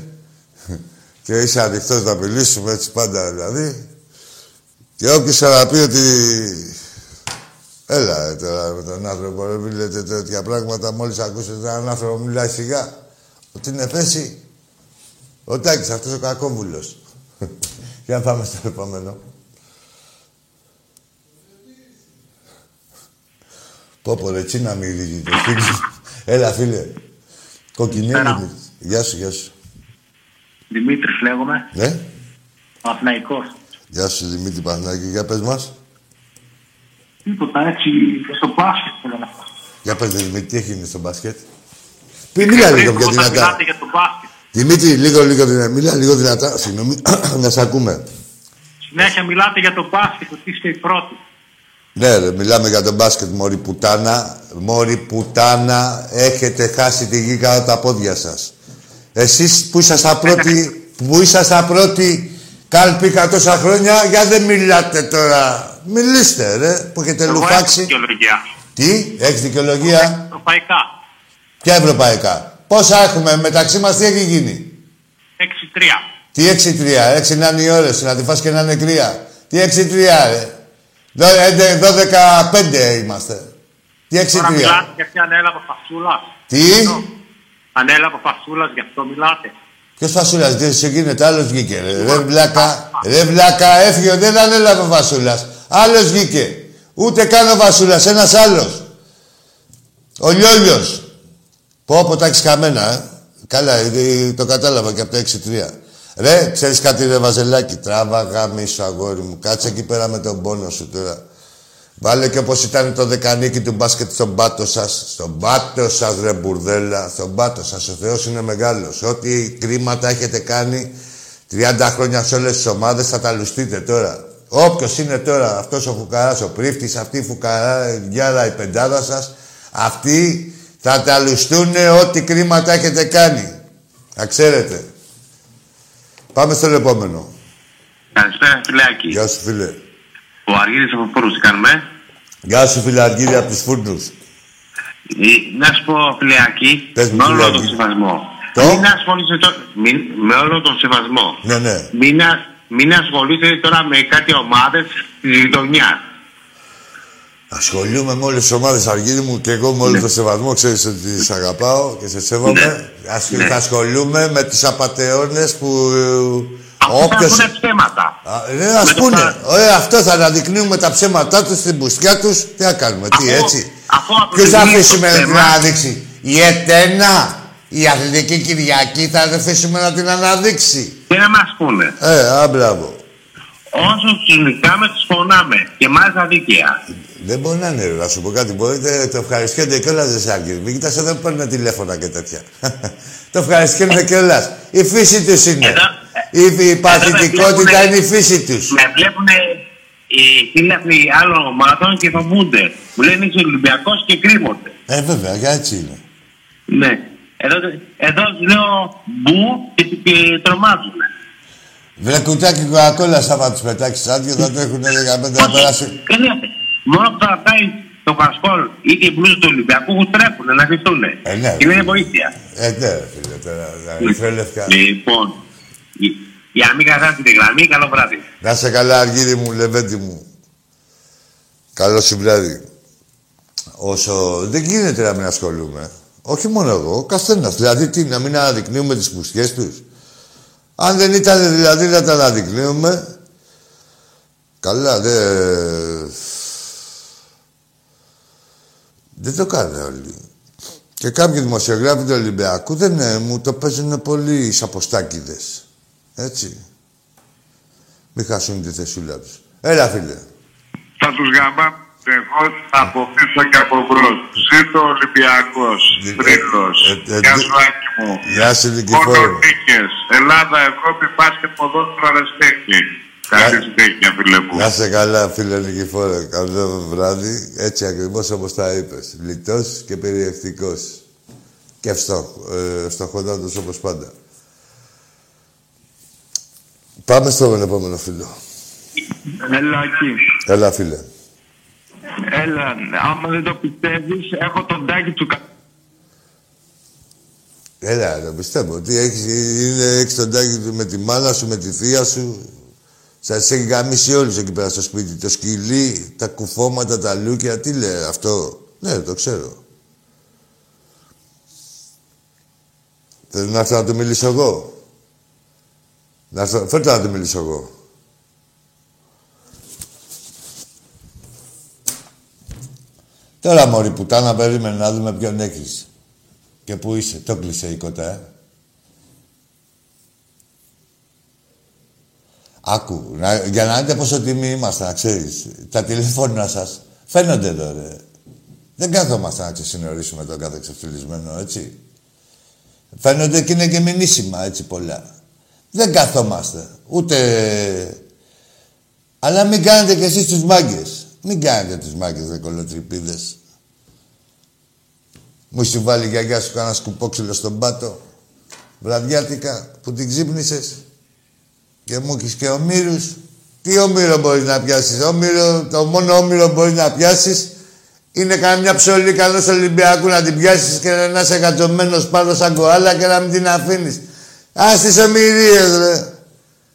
και είσαι ανοιχτός να μιλήσουμε έτσι πάντα δηλαδή. Και όποιος θα πει ότι Έλα ρε, τώρα με τον άνθρωπο, ρε, μην λέτε τέτοια πράγματα. Μόλις ακούσετε έναν άνθρωπο μιλάει σιγά. Ότι είναι θέση. Ο Τάκης, αυτός ο κακόβουλος. Για να πάμε στο επόμενο. Πω πω ρε, τσι να μιλήσει το φίλο. Έλα φίλε. Κοκκινέλη. Καλησπέρα. Γεια σου, γεια σου. Δημήτρης λέγομαι, Ναι. Αθηναϊκός. Γεια σου Δημήτρη Πανάκη. Για πες μας. Τίποτα έτσι στο μπάσκετ θέλω να πω. Για πες Δημήτρη, τι έχει γίνει στο μπάσκετ; Πει, μίλα λίγο πιο Όταν δυνατά. μιλάτε για το μπάσκετ, Δημήτρη, λίγο, λίγο δυνατά. Μίλα λίγο δυνατά. Συγγνώμη, να σε ακούμε. συνέχεια μιλάτε για το μπάσκετ, ότι είστε οι πρώτοι. Ναι, ρε, μιλάμε για τον μπάσκετ, μόρι πουτάνα. Μόρι πουτάνα, έχετε χάσει τη γη κάτω από τα πόδια σας. Εσείς που ήσασταν πρώτοι, που ήσασταν πρώτοι κάλπικα τόσα χρόνια, για δεν μιλάτε τώρα. Μιλήστε, ρε, που έχετε Εγώ έχω λουφάξει. δικαιολογία. Τι, έχεις δικαιολογία; Ευρωπαϊκά. Ποια ευρωπαϊκά; Πόσα έχουμε μεταξύ μας, τι έχει γίνει; 6-3. Τι 6-3, 6 να είναι οι ώρες, να τη φας και να είναι κρύα. Τι 6-3, ρε. Δω- έντε- 12-5 είμαστε. Τι 6-3. Τώρα μιλάτε γιατί ανέλαβε ο Φασούλας. Τι; Ανέλαβε ο Φασούλας, γι' αυτό μιλάτε. Ποιος φασούλας, δεν σε γίνεται, άλλος βγήκε. Ρε, ρε βλάκα, ρε βλάκα, έφυγε, δεν ανέλαβε ο Βασούλας. Άλλος βγήκε. Ούτε καν ο Βασούλας, ένας άλλος. Ο Λιόλιος. Πω, πω, τα έχεις χαμένα, ε. Καλά, ε, το κατάλαβα και από το 6-3. Ρε, ξέρεις κάτι ρε Βαζελάκη, τράβα γάμισο αγόρι μου. Κάτσε εκεί πέρα με τον πόνο σου τώρα. Βάλε και όπως ήταν το δεκανίκι του μπάσκετ στον πάτο σας. Στον πάτο σας ρε μπουρδέλα. Στον πάτο σας. Ο Θεός είναι μεγάλος. Ό,τι κρίματα έχετε κάνει 30 χρόνια σε όλες τις ομάδες θα τα λουστείτε τώρα. Όποιος είναι τώρα αυτός ο φουκαράς, ο πρίφτης, αυτή η φουκαρά, γιάρα, η πεντάδα σας, αυτοί θα τα λουστούνε ό,τι κρίματα έχετε κάνει. Να ξέρετε. Πάμε στο επόμενο. Καλησπέρα, φιλάκι. Γεια σου φίλε. Ο Αργύρης από Φόρους, τι κάνουμε; Γεια σου φίλε Αργύρη από τους φούρνους. Ε, Να σου πω, φιλάκι, Πες μου, με όλο φιλάκι. τον σεβασμό. Το; Μην ασχολείσαι τώρα, μην, με όλο τον σεβασμό. Ναι, ναι. Μην, α- μην ασχολείσαι τώρα με κάτι ομάδες της γειτονιάς. Ασχολούμαι με όλες τις ομάδες Αργύρι μου και εγώ με όλο το σεβασμό. Ξέρεις ότι σε αγαπάω και σε σέβομαι. Ναι. Ασχολ- Ναι. Θα ασχολούμαι με του απαταιώνες που. Αφού θα Όποιος... πούνε ψέματα. Ναι, ας Με το πούνε. πα- Ωραία, αυτό θα αναδεικνύουμε τα ψέματά τους στην πουστιά τους. Τι θα κάνουμε, τι Αφού- έτσι. αφού από Ποιος τη θα μία αφήσουμε το να την θέμα- αναδείξει. Η ΕΤΕΝΑ, η Αθλητική Κυριακή θα αφήσουμε να την αναδείξει. Τι να μας πούνε. Ε, α, μπράβο. Όσο τους νικάμε, τους φωνάμε. Και μάλιστα δίκαια. Δεν μπορεί να είναι, ρε, να σου πω κάτι. Μπορείτε, το ευχαριστιόνται κιόλας, δεν σε αγγίζει. Μην κοιτάς, δεν παίρνουν τηλέφωνα και τέτοια. το ευχαριστιόνται κιόλας. Η φύση τους είναι. Εδώ- Η, η παθητικότητα βλέπουνε- είναι η φύση τους. Με βλέπουν οι φίλαθλοι άλλων ομάδων και φοβούνται. Μου λένε είσαι Ολυμπιακός και κρύβονται. Ε, βέβαια, για έτσι είναι. Ναι. Εδώ, εδώ τους λέω μπου και, και τρομάζουν. Βρε κουτάκι κοκακόλα, άμα τους πετάξεις άδειο, θα το έχουν 15 να περάσει. ਕਹਿੰετε, μόνο που θα πάει το Πασκόλ ή και η μπλούζα του Ολυμπιακού που τρέχουν να κρυφτούν. Ε, ναι. Και είναι βοήθεια. Ε, ναι, ρε, φίλε, τώρα. Δηλαδή, λευκά. Λοιπόν, η- για να μην καθάσετε τη γραμμή, καλό βράδυ. Να είσαι καλά, Αργύρι μου, Λεβέντη μου. Καλό σου βράδυ. Όσο δεν γίνεται να μην ασχολούμαι. Όχι μόνο εγώ, ο καθένας. Δηλαδή, τι, να μην αναδεικνύουμε τις πουστιές τους; Αν δεν ήταν δηλαδή να τα αναδεικνύουμε. Καλά, δεν. Δεν το κάνουν όλοι. Και κάποιοι δημοσιογράφοι του Ολυμπιακού δεν ε, μου το παίζουν πολύ σαποστάκιδες. Έτσι. Μην χάσουν τη θεσούλα τους. Έλα, φίλε. Θα τους γάμα εγώ από πίσω και από μπρος. Ζήτω ο Ολυμπιακός, Ε, Τρίλος. ε, ε, Γεια ε, σου Άκη μου. Γεια σου, Μόνο Νικηφόρο. νίκες. Ελλάδα, Ευρώπη, μπάσκετ, ποδόσφαιρο, αεραστέχνη. Καλή συνέχεια, φίλε μου. Να είσαι καλά, φίλε Νικηφόρο. Καλό βράδυ. Έτσι ακριβώς όπως τα είπες. Λιτός και περιεκτικός. Και φτωχ, ε, φτωχότατος όπως πάντα. Πάμε στον επόμενο φίλο. Έλα εκεί. Έλα, φίλε. Έλα, άμα δεν το πιστεύεις, έχω τον τάκι του κα... Έλα, το πιστεύω. Τι έχεις, είναι, έχεις τον τάκι του με τη μάνα σου, με τη θεία σου. Σας έχει γαμίσει όλους εκεί πέρα στο σπίτι. Το σκυλί, τα κουφώματα, τα λούκια. Τι λέει αυτό; Ναι, το ξέρω. Θέλω να έρθω να του μιλήσω εγώ; Να έρθω... Φέρτε να του μιλήσω εγώ. Τώρα, μωρή πουτάνα, περίμενε να δούμε ποιον έχεις. Και πού είσαι. Το κλείσε η κοτά, ε. Άκου, να, για να δείτε πόσο τιμή είμαστε, να ξέρεις. Τα τηλέφωνα σας φαίνονται εδώ, ρε. Δεν κάθομαστε να ξεσυνορίσουμε τον κάθε ξεφτυλισμένο, έτσι. Φαίνονται και είναι και μηνύσιμα, έτσι, πολλά. Δεν καθόμαστε. Ούτε... Αλλά μην κάνετε κι εσείς τους μάγκες. Μην κάνετε τους μάγκες, ρε κολοτρυπίδες. Μου έχει βάλει η γιαγιά σου κανένα σκουπόξυλο στον πάτο. Βραδιάτικα που την ξύπνησες. Και μου έχεις και ομήρους. Τι ομήρο μπορείς να πιάσεις. Ομήρο, το μόνο όμηρο μπορείς να πιάσεις είναι καμιά ψωλή καλός Ολυμπιακού να την πιάσεις και να είσαι εκατομένος πάνω σαν κοάλα και να μην την αφήνεις. Ας τις ομοιρίες, ρε.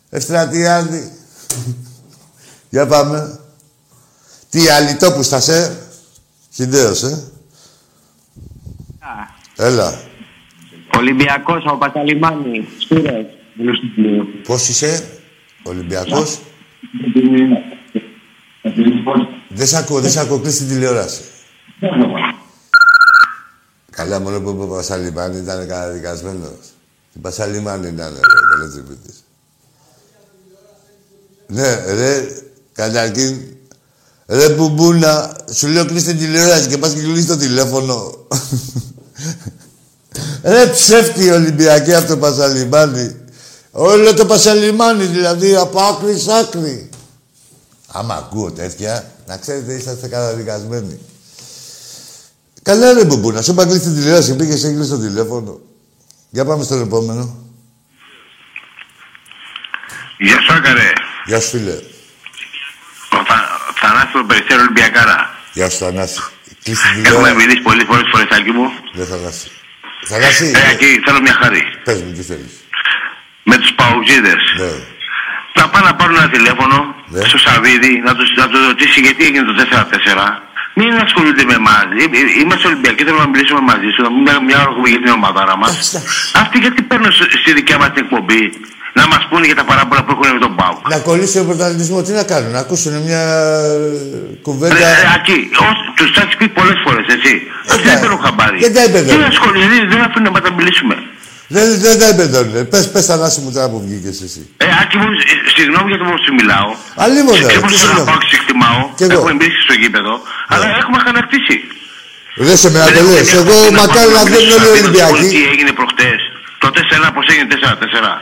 Ευστρατιάδη. Για πάμε. Τι αλητόπου στα σε; Χιντέος, ε. Έλα. Ολυμπιακός από Παταλιμάνι. Σπύρος. Πώς είσαι, Ολυμπιακός; Δεν σ' ακούω, δεν σ' ακούω. Κλείς την τηλεόραση. Καλά, μόνο που είπε ο Πασαλιμάνι ήταν καταδικασμένος. Την Πασαλιμάνι ήταν, ρε, καλός Ναι, ρε, καταρχήν, ρε μπουμπούνα, σου λέω κλείς την τηλεόραση και πας και κλείς το τηλέφωνο. ρε ψεύτη Ολυμπιακή αυτό το Πασαλιμάνι. Όλο το Πασαλιμάνι, δηλαδή, από άκρη σ' άκρη. Άμα ακούω τέτοια, να ξέρετε, είσαστε καταδικασμένοι. Καλά ρε μπουμπού, να σου είπα κλείσει την τηλεόραση, πήγες και το τηλέφωνο. Για πάμε στον επόμενο. Γεια σου, Άκαρε. Γεια σου, φίλε. Ο Θα... Θανάσης το Περιστέρο Ολυμπιακάρα. Γεια σου, Θανάση. Κλείσε την Έχουμε τηλεόραση. μιλήσει πολλές φορές, φορεσάκι μου. Δεν Θανάση. Θανάση, Ε, εκεί θέλω μια χάρη. πες μου τι θέλεις. Με τους παουτζίδες. Ναι. Να πάνε να πάρουν ένα τηλέφωνο Ναι. στο Σαββίδι, να του να τους ρωτήσει γιατί έγινε το 4-4. Μην ασχολούνται με εμά. Είμαστε Ολυμπιακοί, θέλουμε να μιλήσουμε μαζί σου, να πούμε μια ώρα έχουμε για την ομαδάρα μας. Εντάξει, εντάξει. Αυτοί γιατί παίρνουν στη- στη δικιά μας την εκπομπή; Να μας πούνε για τα παράπονα που έχουν με τον Πάουκ. Να κολλήσει τον πρωταθλητισμό, τι να κάνουν, να ακούσουν μια ε, κουβέντα. Ρε, Ακή, τους τα έχει πει πολλές φορές, έτσι. Αυτοί δεν παίρνουν χαμπάρι. Δεν τα είπε, Τι δεν. ασχολούνται, δεν- δεν αφήνουν να τα μιλήσουμε. Δεν, δεν τα εμπεδώνουν. Πες, πες Θανάση μου τώρα που βγήκες εσύ. Ε, Άκη μου, ε, συγγνώμη για το πώς σου μιλάω. Αλλήμον, ρε, Και τι πώς σου συγγνώμη. αγαπάω και σε εκτιμάω. Κι εγώ. Ναι. Έχουμε μπει στο γήπεδο. Αλλά έχουμε αγανακτήσει. Δεν σε με απελές. Εγώ μακάρι να βγαίνουν όλοι οι Τι Ολυμπιακοί. έγινε προχτές. Το 4 πώς έγινε 4-4.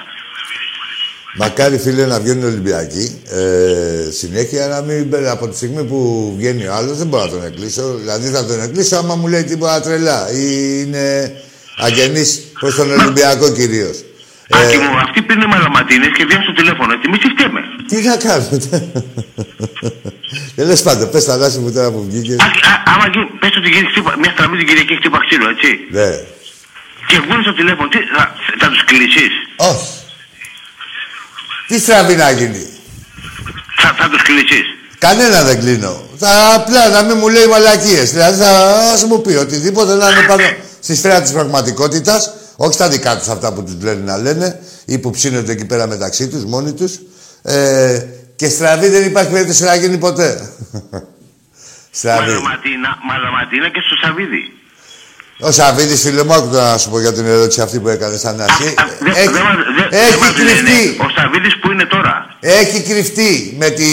Μακάρι φίλε να βγαίνουν οι Ολυμπιακοί. Ε, συνέχεια να μην μπαίνει από τη στιγμή που βγαίνει ο άλλος, δεν μπορώ να τον εκκλείσω. Δηλαδή θα τον εκκλείσω άμα μου λέει τίποτα τρελά ή είναι αγενής προς τον Ολυμπιακό κυρίως. Άκη μου, αυτοί πίνουν μαλαματίνε και βγαίνουν στο τηλέφωνο. Έτσι, εμείς τι φταίμε. τι να κάνουμε. Τέλο πάντων, πες τα δάση μου τώρα που βγήκες. Άκη, α- Άμα γίνει, πες ότι γίνει χτύπα, μια στραβή την Κυριακή χτύπα ξύλο, έτσι. Ναι. Και βγουν στο τηλέφωνο, τι, θα, θα τους κλείσει. Όχι. Τι στραβή να γίνει; Θα, θα τους κλείσει. Κανένα δεν κλείνω. Θα απλά να μην μου λέει μαλακίες. Δηλαδή θα ας μου πει οτιδήποτε να είναι πάνω στη σφαίρα της πραγματικότητας, όχι στα δικά τους αυτά που τους λένε να λένε ή που ψήνονται εκεί πέρα μεταξύ τους, μόνοι τους. Ε, και στραβή δεν υπάρχει περίπτωση να γίνει ποτέ. στραβή. Μαλαματίνα, μαλαματίνα και στο Σαββίδι. Ο Σαββίδης, φίλε μου, άκου να σου πω για την ερώτηση αυτή που έκανες σαν αρχή. Α, δεν- Έχει, δεν μας- δεν- δεν έχει μας λένε. κρυφτεί. Ο Σαββίδης που είναι τώρα. Έχει κρυφτεί με τη...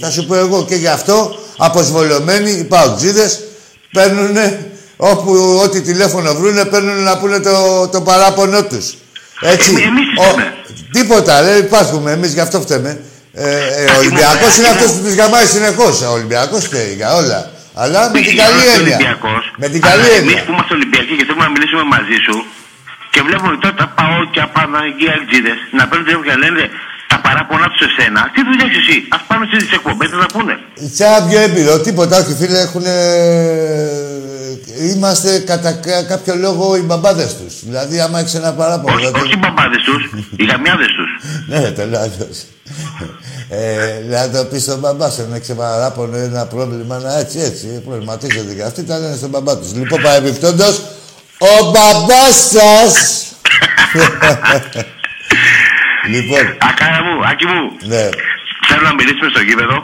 Θα σου πω εγώ και γι' αυτό αποσβολωμένοι οι παουτζίδες παίρνουν όπου ό,τι τηλέφωνο βρούνε παίρνουν να πούνε το, το παράπονο τους. Έτσι. Εμείς- εμείς τι φταίμε; τίποτα, ρε, υπάρχουμε. Εμείς γι' αυτό φταίμε. Ε, ε, ο Ολυμπιακός μου, είναι Άκη αυτός μου. που τους γαμάει συνεχώς. Ο Ολυμπιακός φταίει για όλα. Αλλά με την Εμείς καλή είμαστε έννοια. Ολυμπιακός, Με την αλλά καλή Εμείς έννοια. που είμαστε Ολυμπιακοί και θέλουμε να μιλήσουμε μαζί σου και βλέπουμε τώρα τα πάω και απαναγία εκτζίδες να παίρνουν τηλέφωνο και να λένε τα παράπονά τους σε σένα. Τι δουλειά έχεις εσύ. Ας πάμε στις εκπομπές να τα πούνε. Σαν πιο έμπειρο, τίποτα, όχι φίλε, έχουν. Είμαστε κατά κα- κάποιο λόγο οι μπαμπάδες τους. Δηλαδή, άμα έχεις ένα παράπονο. Όχι, δηλαδή- όχι οι μπαμπάδες τους, οι γαμιάδες τους. Ναι, ρε, τελείως. Ε, να το πεις στον μπαμπά σου, να ξεπαράπονο ένα πρόβλημα, να έτσι, έτσι, προβληματίζονται και αυτοί, τα λένε στον μπαμπά τους. Λοιπόν, παρεμπιπτόντως, ο μπαμπάς σας... λοιπόν, Ακάρα μου, Άκη μου, ναι, θέλω να μιλήσουμε στο γήπεδο.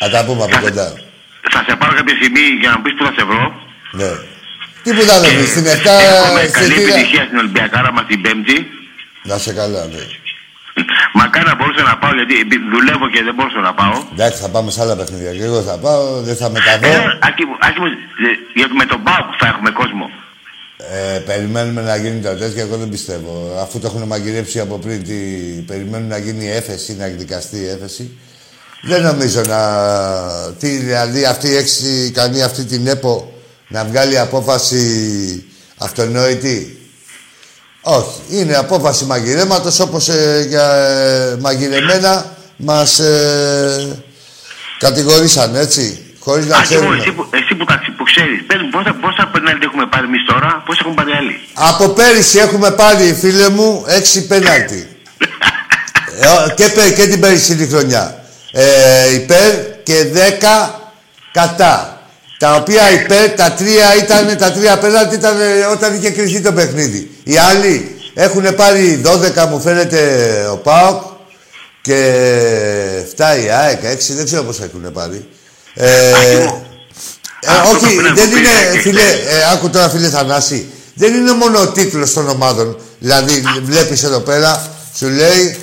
θα τα πούμε από κοντά. Θα σε πάρω κάποια στιγμή για να μου πεις που θα σε βρω. Ναι. Τι που θα το πεις, στην 7 Εύχομαι καλή εισιτήρια. επιτυχία στην Ολυμπιακάρα μας την Πέμπτη. Να σε καλά, ναι. Μακάρι να μπορούσα να πάω γιατί δουλεύω και δεν μπορούσα να πάω. Εντάξει, θα πάμε σε άλλα παιχνίδια. Και εγώ θα πάω, δεν θα μεταβώ. Ε, Άκη μου, Άκη μου, ε, γιατί με τον Πάο θα έχουμε κόσμο. Ε, περιμένουμε να γίνει το τέτοιο, εγώ δεν πιστεύω. Αφού το έχουν μαγειρέψει από πριν, τι, περιμένουν να γίνει η έφεση, να εκδικαστεί η έφεση. Δεν νομίζω να... Τι, δηλαδή αυτή η έξι κάνει αυτή την ΕΠΟ να βγάλει απόφαση αυτονόητη. Όχι. Είναι απόφαση μαγειρέματος όπως ε, για ε, μαγειρεμένα μας ε, κατηγορήσαν, έτσι. Χωρίς να Άκη μου, ξέρουμε. εσύ που, εσύ που, τα, που ξέρεις, πες μου πόσα, πόσα πέναλτι έχουμε πάρει εμείς τώρα, πόσα έχουν πάρει άλλοι. Από πέρυσι έχουμε πάρει, φίλε μου, έξι πέναλτι. Ε, και, πε- και την περσινή χρονιά. Ε, υπέρ και δέκα κατά. Τα οποία υπέρ, τα τρία ήταν, τα τρία πέναλτι ήταν ε, όταν είχε κρυθεί το παιχνίδι. Οι άλλοι έχουν πάρει 12 μου φαίνεται ο ΠΑΟΚ και 7 η ΑΕΚ, 6 δεν ξέρω πώς έχουν πάρει. Ε, Άκη μου, ε, Αυτό όχι, πρέπει να δεν μου πεις, είναι, ε, φίλε, ε, άκου τώρα φίλε Θανάση. Δεν είναι μόνο ο τίτλος των ομάδων. Δηλαδή, βλέπεις εδώ πέρα, σου λέει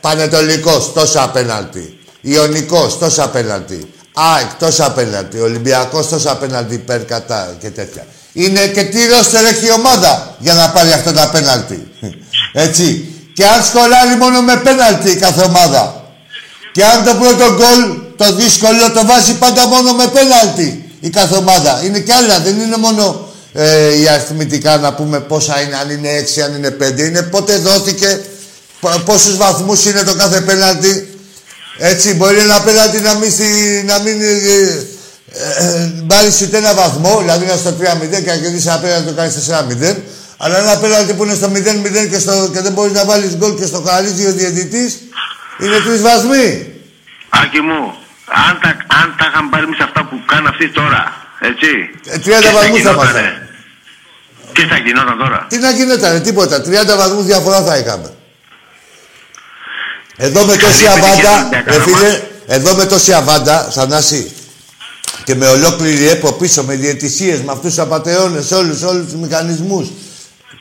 Πανετολικός, τόσα απέναντι. Ιωνικός, τόσα απέναντι. ΑΕΚ, τόσα απέναντι. Ολυμπιακός, τόσα απέναντι υπέρ κατά και τέτοια. Είναι και τι ρόστερ έχει η ομάδα για να πάρει αυτό τα πέναλτι. Έτσι. Και αν σκοράρει μόνο με πέναλτι κάθε ομάδα. Και αν το πρώτο γκολ, το δύσκολο, το βάζει πάντα μόνο με πέναλτι η κάθε ομάδα. Είναι κι άλλα, δεν είναι μόνο ε, η αριθμητικά να πούμε πόσα είναι, αν είναι 6, αν είναι 5. Είναι πότε δόθηκε, π- πόσους βαθμούς είναι το κάθε πέναλτι. Έτσι, μπορεί ένα πέναλτι να μην, στη- να μην ε, ε, ε, πάρεις ούτε ένα βαθμό, δηλαδή να είναι στο 3-0 και να κερδίσει ένα πέναλτι το κάνεις 4-0. Αλλά ένα πέναλτι που είναι στο 0-0 και, στο, και δεν μπορείς να βάλεις γκολ και στο χαρίζει ο διαιτητής, είναι τρεις βαθμοί. Άκη μου, αν τα, αν τα είχαν πάρει εμείς αυτά που κάνουν αυτοί τώρα, έτσι. Ε, 30 και θα βαθμούς θα γινότανε. ήμασταν. Και θα γινόταν τώρα. Τι να γινότανε, τίποτα. 30 βαθμούς διαφορά θα είχαμε. Εδώ με τόση Καλή επιτυχία αβάντα, στην ρε Διακάνα φίλε, μας. εδώ με τόση αβάντα, Θανάση, και με ολόκληρη ΕΠΟ πίσω, με διαιτησίες, με αυτούς τους απατεώνες, όλους, όλους τους μηχανισμούς.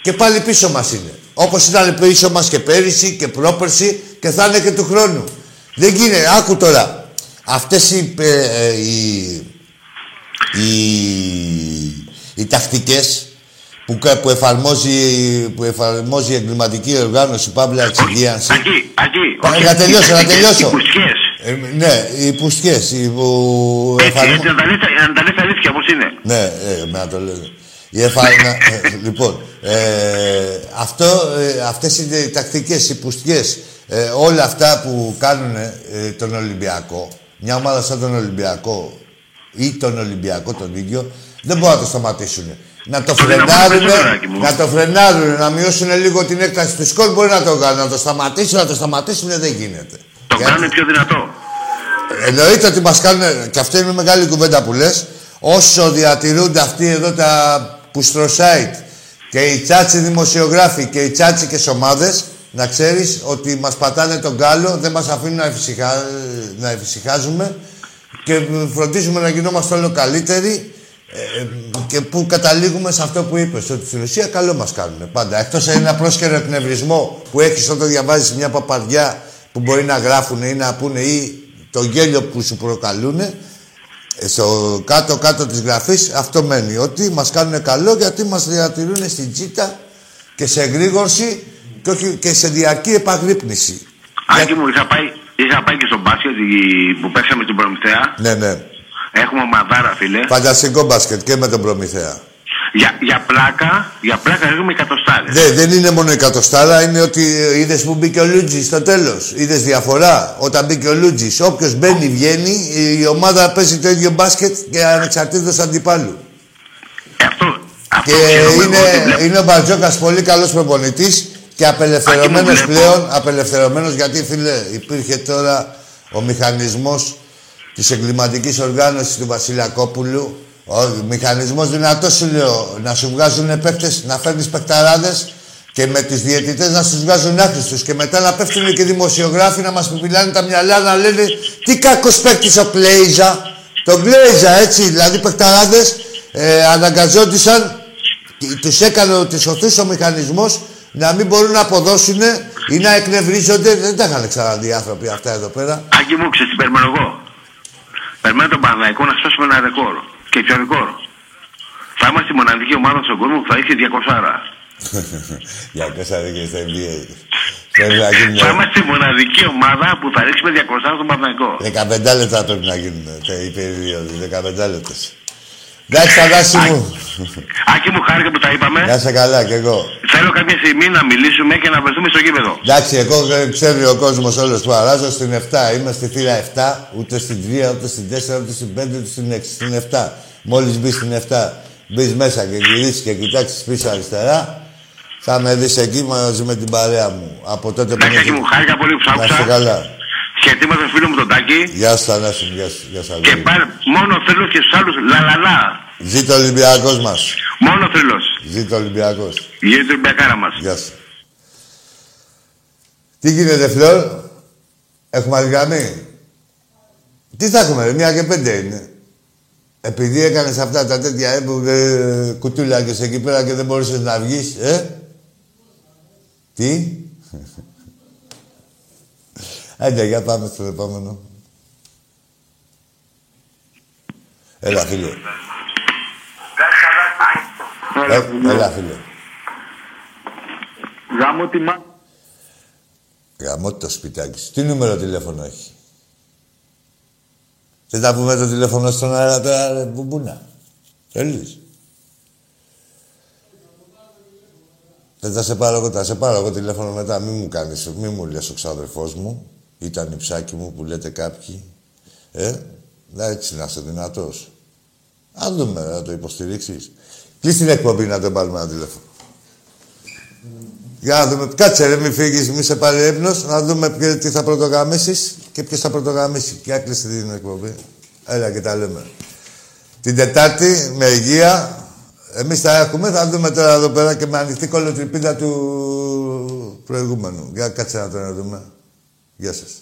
Και πάλι πίσω μας είναι. Όπως ήταν πίσω μας και πέρυσι και πρόπερσι και θα είναι και του χρόνου. Δεν γίνεται. Άκου τώρα. Αυτές οι, ε, ε, οι, οι, οι τακτικές που, κα- που, εφαρμόζει, που εφαρμόζει η εγκληματική οργάνωση Παύλα Εξυγίανση. Ακή, Ακή. Πα- όχι, να τελειώσω, να οι- οι- τελειώσω. Οι πουστιές. Ε, ναι, οι πουστιές, οι που Έτσι, εφαρμο- έτσι, να τα λες, να τα λες αλήθεια όπως είναι. Ναι, ε, με να το λέω. Η εφα... να- ε, λοιπόν, ε, αυτό, ε, αυτές είναι οι τακτικές, οι πουστιές, ε, όλα αυτά που κάνουν ε, τον Ολυμπιακό, μια ομάδα σαν τον Ολυμπιακό ή τον Ολυμπιακό τον ίδιο, δεν μπορούν να το σταματήσουν. Να το Το δυναμώνουν φρενάρουν, περισσότερο, Άκη μου. να το φρενάρουν, να μειώσουν λίγο την έκταση του σκορ, μπορεί να το κάνουν. Να το σταματήσουν, να το σταματήσουν δεν γίνεται. Το Γιατί- κάνουν πιο δυνατό. Εννοείται ότι μας κάνουν, και αυτό είναι μεγάλη κουβέντα που λες, όσο διατηρούνται αυτοί εδώ τα πουστροσάιτ και οι τσάτσι δημοσιογράφοι και οι τσάτσικες ομάδες, να ξέρεις ότι μας πατάνε τον κάλο, δεν μας αφήνουν να, εφησυχα... να εφησυχάζουμε και φροντίζουμε να γινόμαστε όλο καλύτεροι ε, και που καταλήγουμε σε αυτό που είπες, ότι στην ουσία καλό μας κάνουν πάντα. Εκτός σε ένα πρόσχερο εκνευρισμό που έχεις όταν διαβάζεις μια παπαρδιά που μπορεί να γράφουν ή να πούνε ή το γέλιο που σου προκαλούν, ε, στο κάτω-κάτω της γραφής αυτό μένει. Ότι μας κάνουν καλό γιατί μας διατηρούν στην τσίτα και σε εγρήγορση και, όχι, και σε διαρκή επαγρύπνηση. Άκη μου, είχα πάει, είχα πάει και στο μπάσκετ η- που παίξαμε στην Προμηθέα. Ναι, ναι. Έχουμε ομαδάρα, φίλε. Φανταστικό μπάσκετ και με τον Προμηθέα. Για, για πλάκα, για πλάκα έχουμε εκατοστάρες. Δε, δεν είναι μόνο η εκατοστάρα, είναι ότι είδες που μπήκε ο Λούτζης στο τέλος. Είδες διαφορά. Όταν μπήκε ο Λούτζης, όποιος μπαίνει, βγαίνει, η ομάδα παίζει το ίδιο μπάσκετ και ανεξαρτήτως αντιπάλου. Ε, Αυτό, αυτό Και ξέρουμε εγώ ότι είναι, βλέπω. είναι ο Μπαρτζόκας πολύ καλός προπονητής Και απελευθερωμένος Άκη μου, βλέπω. πλέον, απελευθερωμένος γιατί φίλε υπήρχε τώρα ο μηχανισμός της εγκληματικής οργάνωσης του Βασιλιακόπουλου. Ο μηχανισμός δυνατός σου λέω, να σου βγάζουν παίκτες, να φέρνεις παικταράδες και με τους διαιτητές να τους βγάζουν άχρηστους και μετά να πέφτουν και οι δημοσιογράφοι να μας πιπιλάνε τα μυαλά να λένε τι κακός παίκτης ο Πλέιζα. Τον Πλέιζα έτσι, δηλαδή παικταράδες ε, αναγκαζόντουσαν τους έκανε, τους σωθούς ο μηχανισμός να μην μπορούν να αποδώσουν ή να εκνευρίζονται. Δεν τα είχαν ξαναδεί οι άνθρωποι αυτά εδώ πέρα. Άκη μου, ξέρεις τι περιμένω εγώ. Περιμένω τον Παναθηναϊκό να σπάσουμε ένα ρεκόρ. Και ποιο ρεκόρ. Θα είμαστε η μοναδική ομάδα στον κόσμο που θα έχει 200 άρα. Για κόσα δεν και στα NBA. Πρέπει να γίνουν Θα είμαστε η μοναδική ομάδα που θα ρίξουμε 200 άρα στον Παναθηναϊκό. 15 λεπτά πρέπει να γίνουν τα- οι περίοδοι. 15 λεπτά. Εντάξει, Θανάση μου. Άκη μου, χάρηκα που τα είπαμε. Να είσαι καλά κι εγώ. Θέλω κάποια στιγμή να μιλήσουμε και να βρεθούμε στο γήπεδο. Εντάξει, εγώ ε, ξέρει ο κόσμος όλος που αράζω στην 7. Είμαι στη θύρα 7, ούτε στην 3, ούτε στην 4, ούτε στην 5, ούτε στην 6. Στην 7. Μόλις μπεις στην 7, μπεις μέσα και γυρίσεις και κοιτάξεις πίσω αριστερά, θα με δεις εκεί μαζί με την παρέα μου. Από τότε που Εντάξει, Άκη μου, χάρηκα πολύ που σ' Να είσαι άκουσα. καλά. Χαιρετίματα στον φίλο μου τον Τάκη. Γεια σου, Θανάση μου. Γεια σου, γεια σου, Και αγόρι. πάρε μόνο θρύλος και στους άλλους λαλαλά. Ζήτω ο Ολυμπιακός μας. Μόνο θρύλος. Ζήτω ο Ολυμπιακός. Γίνεται την μπεκάρα μας. Γεια σου. Τι γίνεται, Φλόρ; Έχουμε άλλη γραμμή; Τι θα έχουμε, ρε, μία και πέντε είναι. Επειδή έκανες αυτά τα τέτοια ε, που ε, κουτούλακες εκεί πέρα και δεν μπορούσες να βγεις, ε; Τι; Άντε, για πάμε στο επόμενο. Έλα, φίλε. Ε, έλα, φίλε. Γάμο τη μάνα. Γαμώ το σπιτάκι σου. Τι νούμερο τηλέφωνο έχει; Δεν θα πούμε το τηλέφωνο στον αέρα τώρα, ρε, μπουμπούνα; Θέλεις; Δεν θα σε πάρω εγώ, θα σε πάρω εγώ τηλέφωνο μετά. Μη μου κάνεις, μη μου λες ο ξάδερφός μου. Ήταν η ψάκι μου που λέτε κάποιοι. Ε, να έτσι να είσαι δυνατός. Αν δούμε, να το υποστηρίξεις. Κλείς την εκπομπή να τον πάρουμε ένα τηλέφωνο. Για να δούμε. Κάτσε ρε, μη φύγεις, μη σε πάρει ύπνος. Να δούμε ποιο- τι θα πρωτογαμίσεις και ποιος θα πρωτογαμίσει. Και άκλεισε την εκπομπή. Έλα και τα λέμε. Την Τετάρτη, με υγεία, εμείς θα έχουμε. Θα δούμε τώρα εδώ πέρα και με ανοιχτή κολοτριπίδα του προηγούμενου. Για κάτσε να το να δούμε. Γεια σας.